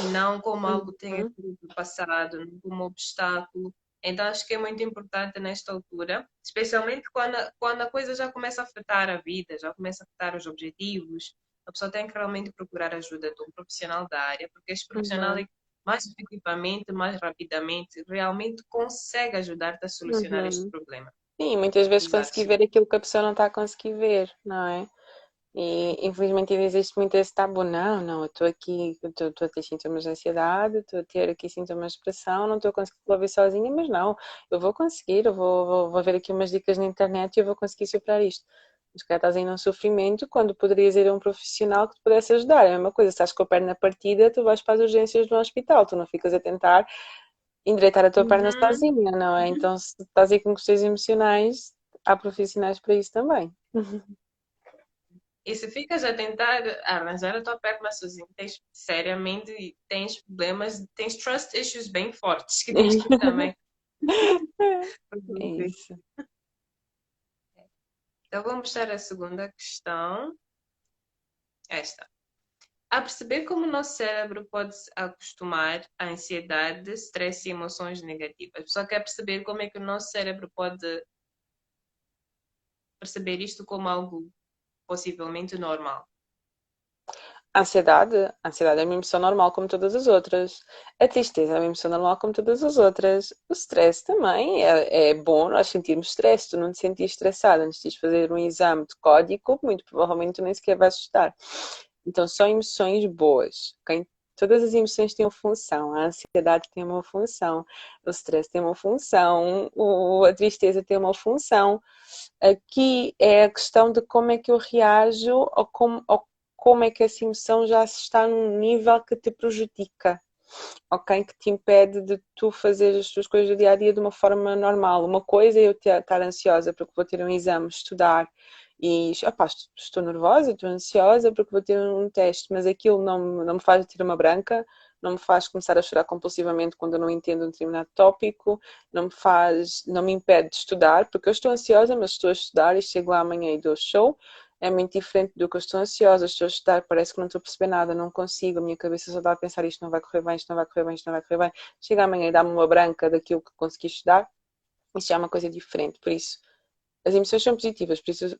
e não como algo que tenha sido passado, não como obstáculo. Então acho que é muito importante nesta altura, especialmente quando, quando a coisa já começa a afetar a vida, já começa a afetar os objetivos, a pessoa tem que realmente procurar ajuda de um profissional da área, porque este profissional uhum. mais efetivamente, mais rapidamente, realmente consegue ajudar-te a solucionar uhum. este problema. Sim, muitas vezes Exato. conseguir ver aquilo que a pessoa não está a conseguir ver, não é? E infelizmente ainda existe muito esse tabu, não, não, eu estou aqui, estou a ter sintomas de ansiedade, estou a ter aqui sintomas de depressão, não estou a conseguir resolver sozinha, mas não, eu vou conseguir, eu vou, vou, vou ver aqui umas dicas na internet e eu vou conseguir superar isto. Mas cá estás ainda um sofrimento quando poderias ir a um profissional que te pudesse ajudar. É a mesma coisa, se estás com a perna partida, tu vais para as urgências do hospital, tu não ficas a tentar endireitar a tua perna sozinha, não é? Então, se estás aí com questões emocionais, há profissionais para isso também. E se ficas a tentar arranjar a tua perna sozinho, tens seriamente tens problemas, tens trust issues bem fortes que tens que também. é isso. Então vamos mostrar a segunda questão. Esta. A perceber como o nosso cérebro pode se acostumar à ansiedade, stress e emoções negativas. Só quer perceber como é que o nosso cérebro pode perceber isto como algo possivelmente normal? A ansiedade, ansiedade é uma emoção normal como todas as outras. A tristeza é uma emoção normal como todas as outras. O stress também é, é bom nós sentirmos stress. Tu não te sentir estressado antes de fazer um exame de código, muito provavelmente tu nem sequer vais assustar. Então são emoções boas. Okay? Todas as emoções têm uma função. A ansiedade tem uma função, o stress tem uma função, a tristeza tem uma função. Aqui é a questão de como é que eu reajo ou como, ou como é que essa emoção já está num nível que te prejudica. Ok? Que te impede de tu fazer as tuas coisas do dia a dia de uma forma normal. Uma coisa é eu estar ansiosa porque vou ter um exame, estudar e opá, estou nervosa, estou ansiosa porque vou ter um teste, mas aquilo não, não me faz ter uma branca, não me faz começar a chorar compulsivamente quando eu não entendo um determinado tópico, não me faz, não me impede de estudar, porque eu estou ansiosa, mas estou a estudar e chego lá amanhã e dou show. É muito diferente do que eu estou ansiosa, estou a estudar, parece que não estou a perceber nada, não consigo, a minha cabeça só está a pensar isto não vai correr bem, isto não vai correr bem, isto não vai correr bem. Chega amanhã e dá-me uma branca daquilo que consegui estudar, isso já é uma coisa diferente. Por isso, as emoções são positivas, por isso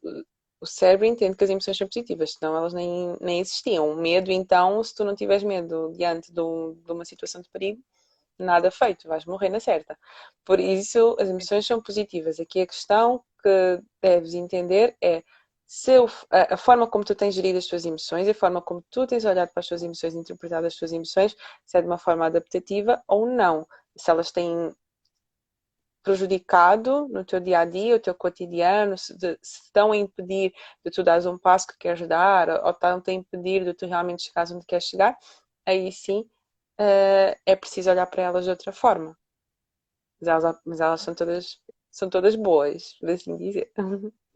o cérebro entende que as emoções são positivas, senão elas nem, nem existiam. O medo, então, se tu não tiveres medo diante de, um, de uma situação de perigo, nada feito, vais morrer na certa. Por isso, as emoções são positivas. Aqui a questão que deves entender é se a, forma como tu tens gerido as tuas emoções, a forma como tu tens olhado para as tuas emoções, interpretado as tuas emoções, se é de uma forma adaptativa ou não. Se elas têm prejudicado no teu dia a dia, o teu cotidiano, se, de, se estão a impedir de tu dares um passo que queres dar, ou estão a impedir de tu realmente chegares onde queres chegar, aí sim uh, é preciso olhar para elas de outra forma. Mas elas, mas elas são todas são todas boas, por assim dizer.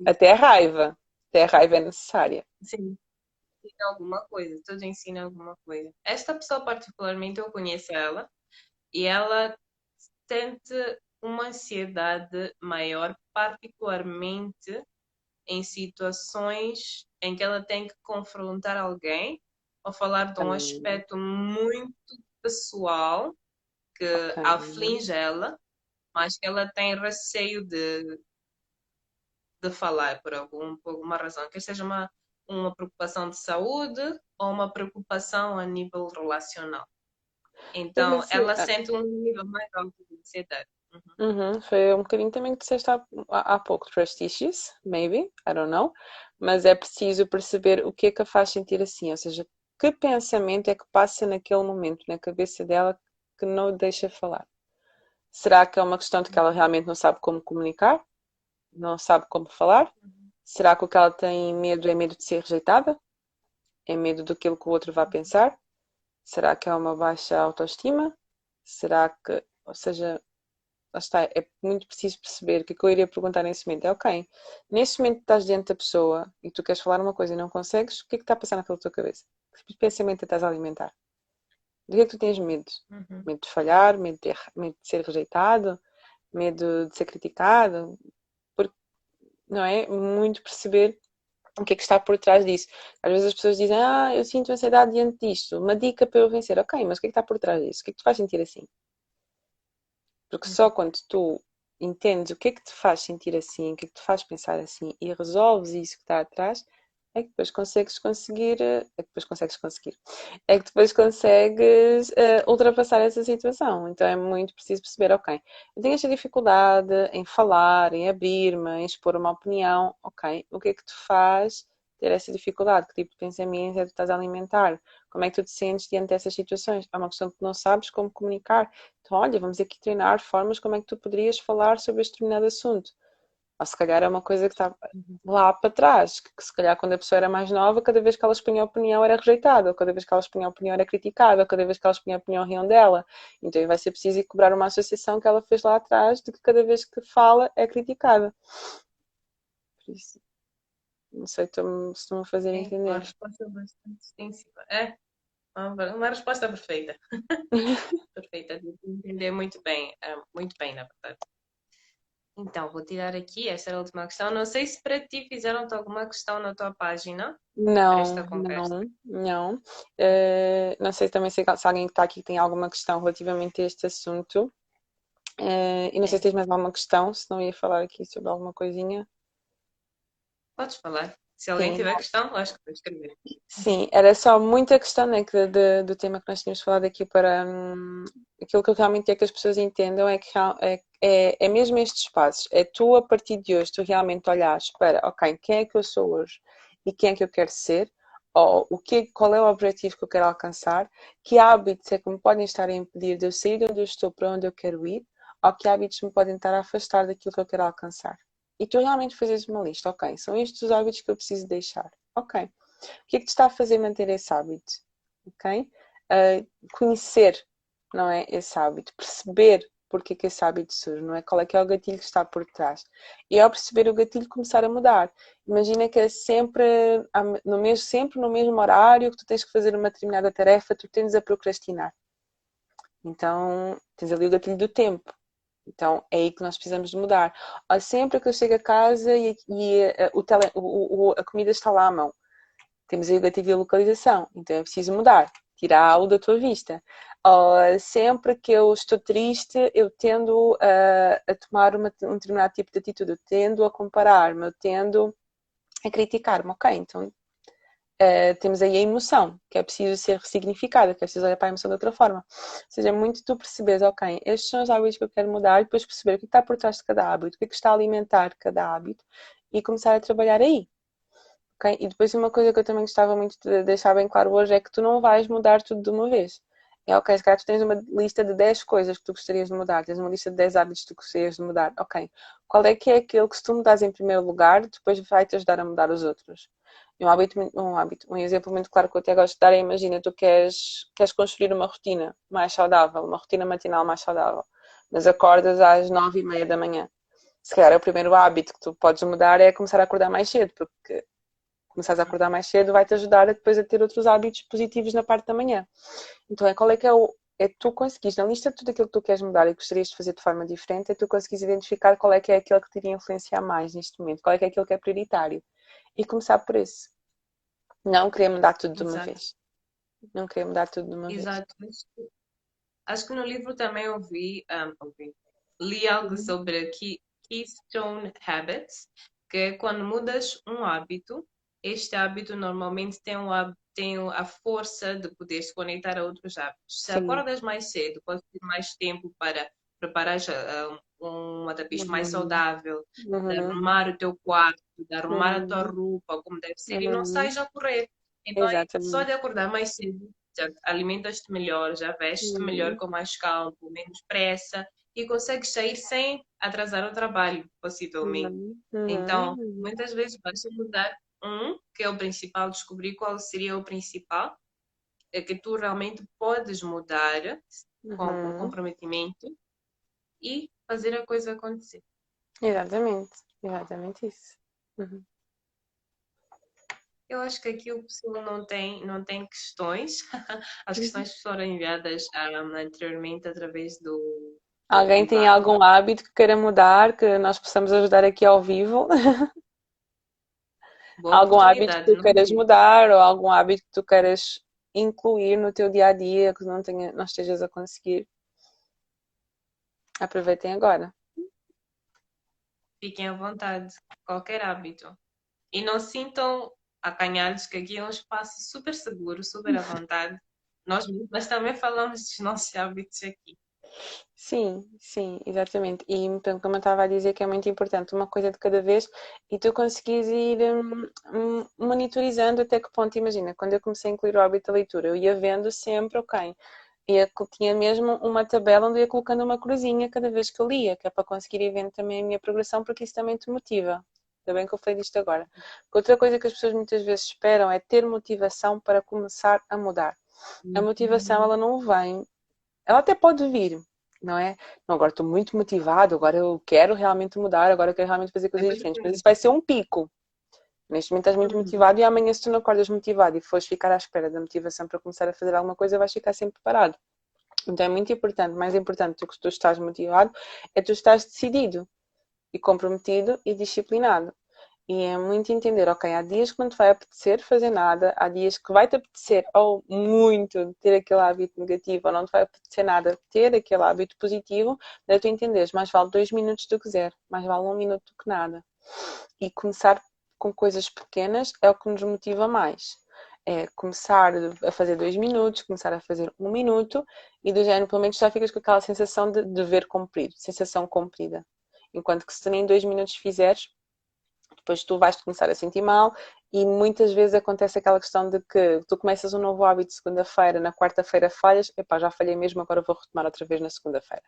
Até a raiva. Até a raiva é necessária. Sim. Ensina alguma coisa, tudo ensina alguma coisa. Esta pessoa particularmente eu conheço ela e ela sente uma ansiedade maior, particularmente em situações em que ela tem que confrontar alguém ou falar de um aspecto muito pessoal que okay. aflige ela, mas que ela tem receio de, de falar por, algum, por alguma razão, que seja uma, uma preocupação de saúde ou uma preocupação a nível relacional. Então, assim, ela sente um nível mais alto de ansiedade. Uhum. Foi um bocadinho também que disseste há, há pouco, trust issues, maybe, I don't know, mas é preciso perceber o que é que a faz sentir assim, ou seja, que pensamento é que passa naquele momento na cabeça dela que não deixa falar. Será que é uma questão de que ela realmente não sabe como comunicar? Não sabe como falar? Será que o que ela tem medo é medo de ser rejeitada? É medo daquilo que o outro vai pensar? Será que é uma baixa autoestima? Será que, ou seja, lá está, é muito preciso perceber que o que eu iria perguntar nesse momento é, ok, nesse momento estás diante da pessoa e tu queres falar uma coisa e não consegues, o que é que está a passar na tua cabeça? Que tipo de pensamento estás a alimentar? Do que é que tu tens medo? Uhum. Medo de falhar, medo de, medo de ser rejeitado, medo de ser criticado? Porque, não é? Muito perceber o que é que está por trás disso. Às vezes as pessoas dizem, ah, eu sinto ansiedade diante disto, uma dica para eu vencer. Ok, mas o que é que está por trás disso? O que é que te faz sentir assim? Porque só quando tu entendes o que é que te faz sentir assim, o que é que te faz pensar assim e resolves isso que está atrás, é que depois consegues conseguir, eh, é que depois consegues conseguir, é que depois consegues uh, ultrapassar essa situação. Então é muito preciso perceber, ok, eu tenho esta dificuldade em falar, em abrir-me, em expor uma opinião, ok, o que é que te faz ter essa dificuldade? Que tipo de pensamento é que tu estás a alimentar? Como é que tu te sentes diante dessas situações? É uma questão que não sabes como comunicar. Então, olha, vamos aqui treinar formas como é que tu poderias falar sobre este determinado assunto. Ou se calhar é uma coisa que está lá para trás, que, que se calhar quando a pessoa era mais nova, cada vez que ela expunha a opinião era rejeitada, ou cada vez que ela expunha a opinião era criticada, ou cada vez que ela expunha a opinião riam dela. Então vai ser preciso ir cobrar uma associação que ela fez lá atrás de que cada vez que fala é criticada. Por isso, não sei se estou-me a fazer é, entender. Uma resposta bastante extensiva. É, uma resposta perfeita. perfeita, de entender muito bem, é, muito bem, na verdade. Então, vou tirar aqui, essa era a última questão. Não sei se para ti fizeram-te alguma questão na tua página. Não, não, não. Uh, não sei também se, se alguém que está aqui tem alguma questão relativamente a este assunto. Uh, e não sei se tens mais alguma questão, se não ia falar aqui sobre alguma coisinha. Podes falar. Se alguém Sim. tiver questão, acho que pode escrever. Sim, era só muita questão né, de, de, do tema que nós tínhamos falado aqui para hum, aquilo que eu realmente é que as pessoas entendam é que é, é, é mesmo estes passos. É tu, a partir de hoje, tu realmente olhares para, ok, quem é que eu sou hoje e quem é que eu quero ser, ou o que, qual é o objetivo que eu quero alcançar, que hábitos é que me podem estar a impedir de eu sair de onde eu estou para onde eu quero ir, ou que hábitos me podem estar a afastar daquilo que eu quero alcançar e tu realmente fazes uma lista, ok, são estes os hábitos que eu preciso deixar, ok. O que é que te está a fazer manter esse hábito, ok? Uh, conhecer, não é, esse hábito, perceber porque que esse hábito surge, não é? Qual é que é o gatilho que está por trás? E ao perceber o gatilho, começar a mudar. Imagina que é sempre no mesmo, sempre no mesmo horário que tu tens que fazer uma determinada tarefa, tu tendes a procrastinar. Então, tens ali o gatilho do tempo. Então, é aí que nós precisamos mudar. Sempre que eu chego a casa e, e eh, o tele, o, o, a comida está lá à mão. Temos aí o gatilho de localização. Então, é preciso mudar. Tirá-lo da tua vista. Sempre que eu estou triste, eu tendo a, a tomar uma, um determinado tipo de atitude. Eu tendo a comparar-me, eu tendo a criticar-me. Ok, então Uh, temos aí a emoção, que é preciso ser ressignificada, que é preciso olhar para a emoção de outra forma. Ou seja, é muito tu percebes, ok, estes são os hábitos que eu quero mudar, e depois perceber o que está por trás de cada hábito, o que, é que está a alimentar cada hábito, e começar a trabalhar aí. Okay? E depois uma coisa que eu também gostava muito de deixar bem claro hoje é que tu não vais mudar tudo de uma vez. É ok, se calhar tu tens uma lista de 10 coisas que tu gostarias de mudar, tens uma lista de 10 hábitos que tu gostarias de mudar. Ok, qual é que é aquele que se tu mudares em primeiro lugar, depois vai te ajudar a mudar os outros? Um hábito, um hábito, um exemplo muito claro que eu até gosto de dar é, imagina, tu queres, queres construir uma rotina mais saudável, uma rotina matinal mais saudável, mas acordas às nove e meia da manhã. Se calhar é o primeiro hábito que tu podes mudar é começar a acordar mais cedo, porque começares a acordar mais cedo vai-te ajudar a depois a ter outros hábitos positivos na parte da manhã. Então é qual é que é o, é tu conseguires, na lista de tudo aquilo que tu queres mudar e gostarias de fazer de forma diferente, é tu conseguires identificar qual é que é aquele que te iria influenciar mais neste momento, qual é que é aquele que é prioritário e começar por esse. Não querer mudar tudo de uma Exato. vez. Não querer mudar tudo de uma Exato. vez. Acho que no livro também ouvi, um, ouvi li algo uhum. sobre Keystone Habits, que é quando mudas um hábito, este hábito normalmente tem, um, tem a força de poder se conectar a outros hábitos. Se Sim. acordas mais cedo, podes ter mais tempo para preparar uma tapete uhum. mais saudável, uhum. arrumar o teu quarto, de arrumar uhum. a tua uhum. roupa como deve ser, e não uhum. sais a correr. Então, só de acordar mais cedo, já alimentas-te melhor, já vestes-te melhor, uhum. com mais calma, com menos pressa, e consegues sair sem atrasar o trabalho, possivelmente. Então, muitas vezes basta mudar um, que é o principal, descobrir qual seria o principal, é que tu realmente podes mudar com o comprometimento e fazer a coisa acontecer. Exatamente, exatamente isso. Uhum. Eu acho que aqui o pessoal não tem, não tem questões. As questões foram enviadas um, anteriormente através do. Alguém tem algum hábito que queira mudar, que nós possamos ajudar aqui ao vivo? algum hábito que tu queiras mudar ou algum hábito que tu queiras incluir no teu dia a dia que não, tenha, não estejas a conseguir? Aproveitem agora. Fiquem à vontade, qualquer hábito. E não sintam acanhados que aqui é um espaço super seguro, super à vontade. Nós, mas também falamos dos nossos hábitos aqui. Sim, sim, exatamente. E como eu estava a dizer, que é muito importante, uma coisa de cada vez e tu conseguires ir um, um, monitorizando até que ponto. Imagina, quando eu comecei a incluir o hábito da leitura, eu ia vendo sempre, ok, ia, tinha mesmo uma tabela onde ia colocando uma cruzinha cada vez que eu lia, que é para conseguir ir vendo também a minha progressão, porque isso também te motiva. Ainda bem que eu falei disto agora. Outra coisa que as pessoas muitas vezes esperam é ter motivação para começar a mudar. A uhum. motivação, ela não vem, ela até pode vir, não é? Não, agora estou muito motivado, agora eu quero realmente mudar, agora eu quero realmente fazer coisas é diferentes. Mas isso vai ser um pico. Neste momento estás muito uhum. motivado e amanhã, se tu não acordas motivado e fores ficar à espera da motivação para começar a fazer alguma coisa, vais ficar sempre preparado. Então é muito importante, mais importante do que tu estás motivado, é tu estás decidido e comprometido e disciplinado. E é muito entender, ok, há dias que não te vai apetecer fazer nada, há dias que vai te apetecer ou muito ter aquele hábito negativo, ou não te vai apetecer nada ter aquele hábito positivo, para tu entenderes, mais vale dois minutos do que zero, mais vale um minuto do que nada. E começar com coisas pequenas é o que nos motiva mais. É começar a fazer dois minutos, começar a fazer um minuto e do género, pelo menos já ficas com aquela sensação de dever cumprido, sensação cumprida. Enquanto que se nem dois minutos fizeres, depois tu vais começar a sentir mal e muitas vezes acontece aquela questão de que tu começas um novo hábito segunda-feira, na quarta-feira falhas, epá, já falhei mesmo, agora vou retomar outra vez na segunda-feira.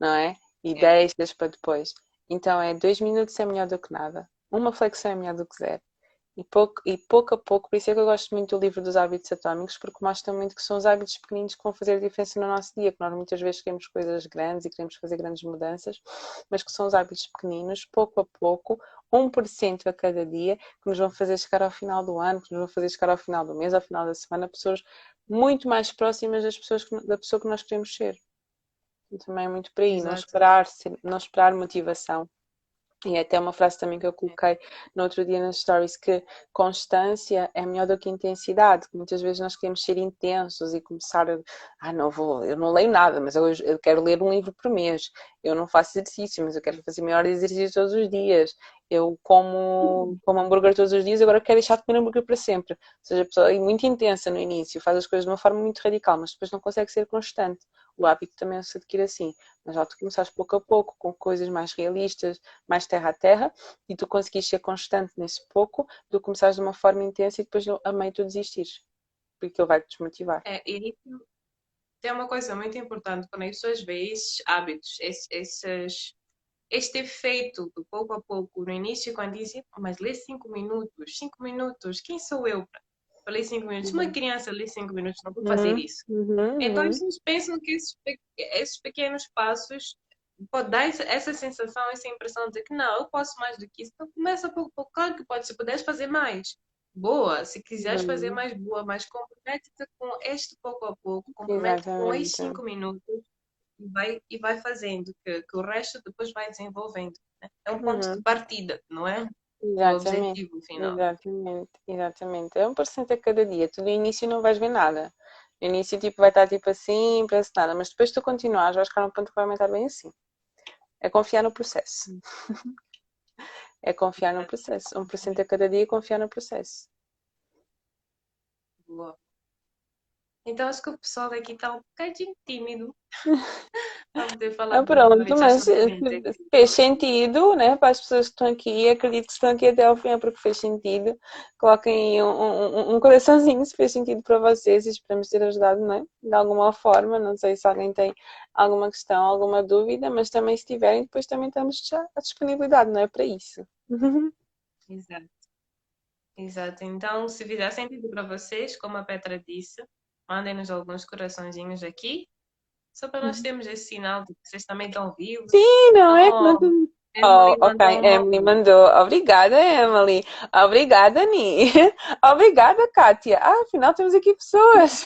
Não é? E é. deixas para depois. Então é dois minutos é melhor do que nada uma flexão é melhor do que zero. E pouco, e pouco a pouco, por isso é que eu gosto muito do livro dos hábitos atómicos, porque mostra muito que são os hábitos pequeninos que vão fazer a diferença no nosso dia, que nós muitas vezes queremos coisas grandes e queremos fazer grandes mudanças, mas que são os hábitos pequeninos, pouco a pouco, 1% a cada dia, que nos vão fazer chegar ao final do ano, que nos vão fazer chegar ao final do mês, ao final da semana, pessoas muito mais próximas das pessoas que, da pessoa que nós queremos ser. Também é muito por aí, não esperar, não esperar motivação e até uma frase também que eu coloquei no outro dia nas stories, que constância é melhor do que intensidade, muitas vezes nós queremos ser intensos e começar a, ah, não vou, eu não leio nada, mas eu, eu quero ler um livro por mês, eu não faço exercício, mas eu quero fazer melhor exercício todos os dias, eu como, como hambúrguer todos os dias, agora quero deixar de comer hambúrguer para sempre. Ou seja, a pessoa é muito intensa no início, faz as coisas de uma forma muito radical, mas depois não consegue ser constante o hábito também se adquire assim. Mas já tu começaste pouco a pouco, com coisas mais realistas, mais terra a terra, e tu conseguiste ser constante nesse pouco, tu começares de uma forma intensa e depois a meio tu desistires. Porque ele vai te desmotivar. É, e tem uma coisa muito importante quando as pessoas veem esses hábitos, esses, este efeito do pouco a pouco no início, quando dizem, mas lê cinco minutos, cinco minutos, quem sou eu para falei cinco minutos. Uhum. Uma criança lê cinco minutos, não vou fazer uhum. isso. Uhum. Então, eles pensam que esses, esses pequenos passos pode dar essa sensação, essa impressão de que não, eu posso mais do que isso. Então, começa pouco a pouco. Claro que pode, se puderes fazer mais, boa. Se quiseres fazer mais, boa. Mas compromete-te com este pouco a pouco, compromete com estes cinco minutos e vai, e vai fazendo, que, que o resto depois vai desenvolvendo. Né? É um ponto de partida, não é? Exatamente, objetivo final. Exatamente, exatamente. É um por cento a cada dia. Tu no início não vais ver nada. No início tipo, vai estar tipo assim, parece nada, mas depois tu continuares, vais ficar num ponto que vai aumentar bem assim. É confiar no processo. é confiar no processo. Um por cento a cada dia e confiar no processo. Boa. Então acho que o pessoal daqui está um bocadinho tímido. Vamos poder falar. Ah, pronto, mas fez sentido, né? Para as pessoas que estão aqui, acredito que estão aqui até ao fim, é porque fez sentido. Coloquem um, um, um coraçãozinho se fez sentido para vocês e esperamos ter ajudado, não é? De alguma forma. Não sei se alguém tem alguma questão, alguma dúvida, mas também se tiverem, depois também estamos já à disponibilidade, não é? Para isso. Exato. Exato. Então, se fizer sentido para vocês, como a Petra disse, mandem-nos alguns coraçõezinhos aqui, só para nós uhum. termos esse sinal de que vocês também estão vivos. Sim, não é? Oh, Oh, ok, Emily mandou. Obrigada, Emily. Obrigada, Ni. Obrigada, Kátia. Ah, afinal temos aqui pessoas.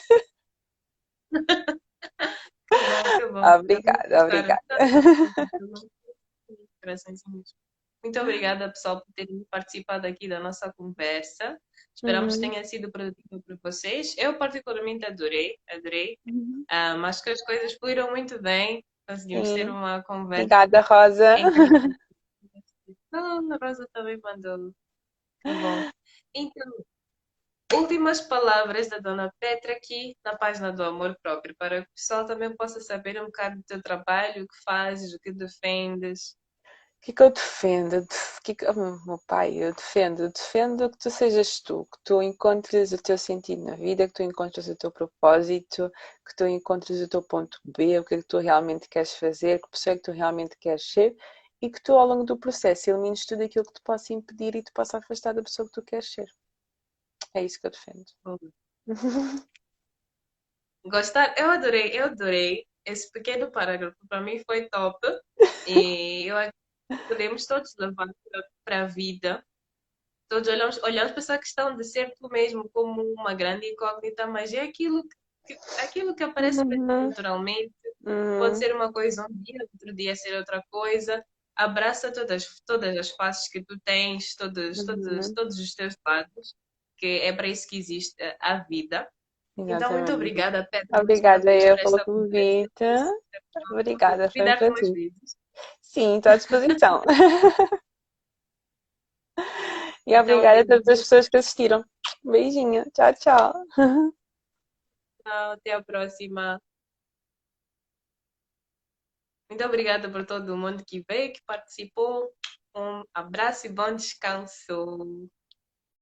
que bom, Obrigada, obrigada. Muito obrigada, pessoal, por terem participado aqui da nossa conversa. Esperamos uhum. que tenha sido produtivo para vocês. Eu, particularmente, adorei, adorei. Uhum. Um, acho que as coisas fluíram muito bem. Conseguimos Sim. ter uma conversa. Obrigada, Rosa. Ah, a Rosa também mandou. Que bom. Então, últimas palavras da Dona Petra aqui na página do Amor Próprio, para que o pessoal também possa saber um bocado do teu trabalho, o que fazes, o que defendes que, que eu defendo? Que que, oh, meu pai, eu defendo, eu defendo que tu sejas tu, que tu encontres o teu sentido na vida, que tu encontres o teu propósito, que tu encontres o teu ponto B, o que é que tu realmente queres fazer, que pessoa é que tu realmente queres ser e que tu ao longo do processo elimines tudo aquilo que te possa impedir e te possa afastar da pessoa que tu queres ser. É isso que eu defendo. Gostar? Eu adorei, eu adorei. Esse pequeno parágrafo para mim foi top. E eu podemos todos levar para a vida. Todos olhamos, olhamos para essa questão de ser tu mesmo como uma grande incógnita, mas é aquilo que, aquilo que aparece uhum. naturalmente. Uhum. Pode ser uma coisa um dia, outro dia ser outra coisa. Abraça todas, todas as faces que tu tens, todos, uhum. todos, todos os teus lados, que é para isso que existe a vida. Exatamente. Então, muito obrigada, Petra. Obrigada eu pelo convite. Obrigada, foi um prazer. Sim, estou à disposição. e então, obrigada a todas as pessoas que assistiram. Um beijinho. Tchau, tchau. Tchau, até a próxima. Muito obrigada por todo mundo que veio, que participou. Um abraço e bom descanso.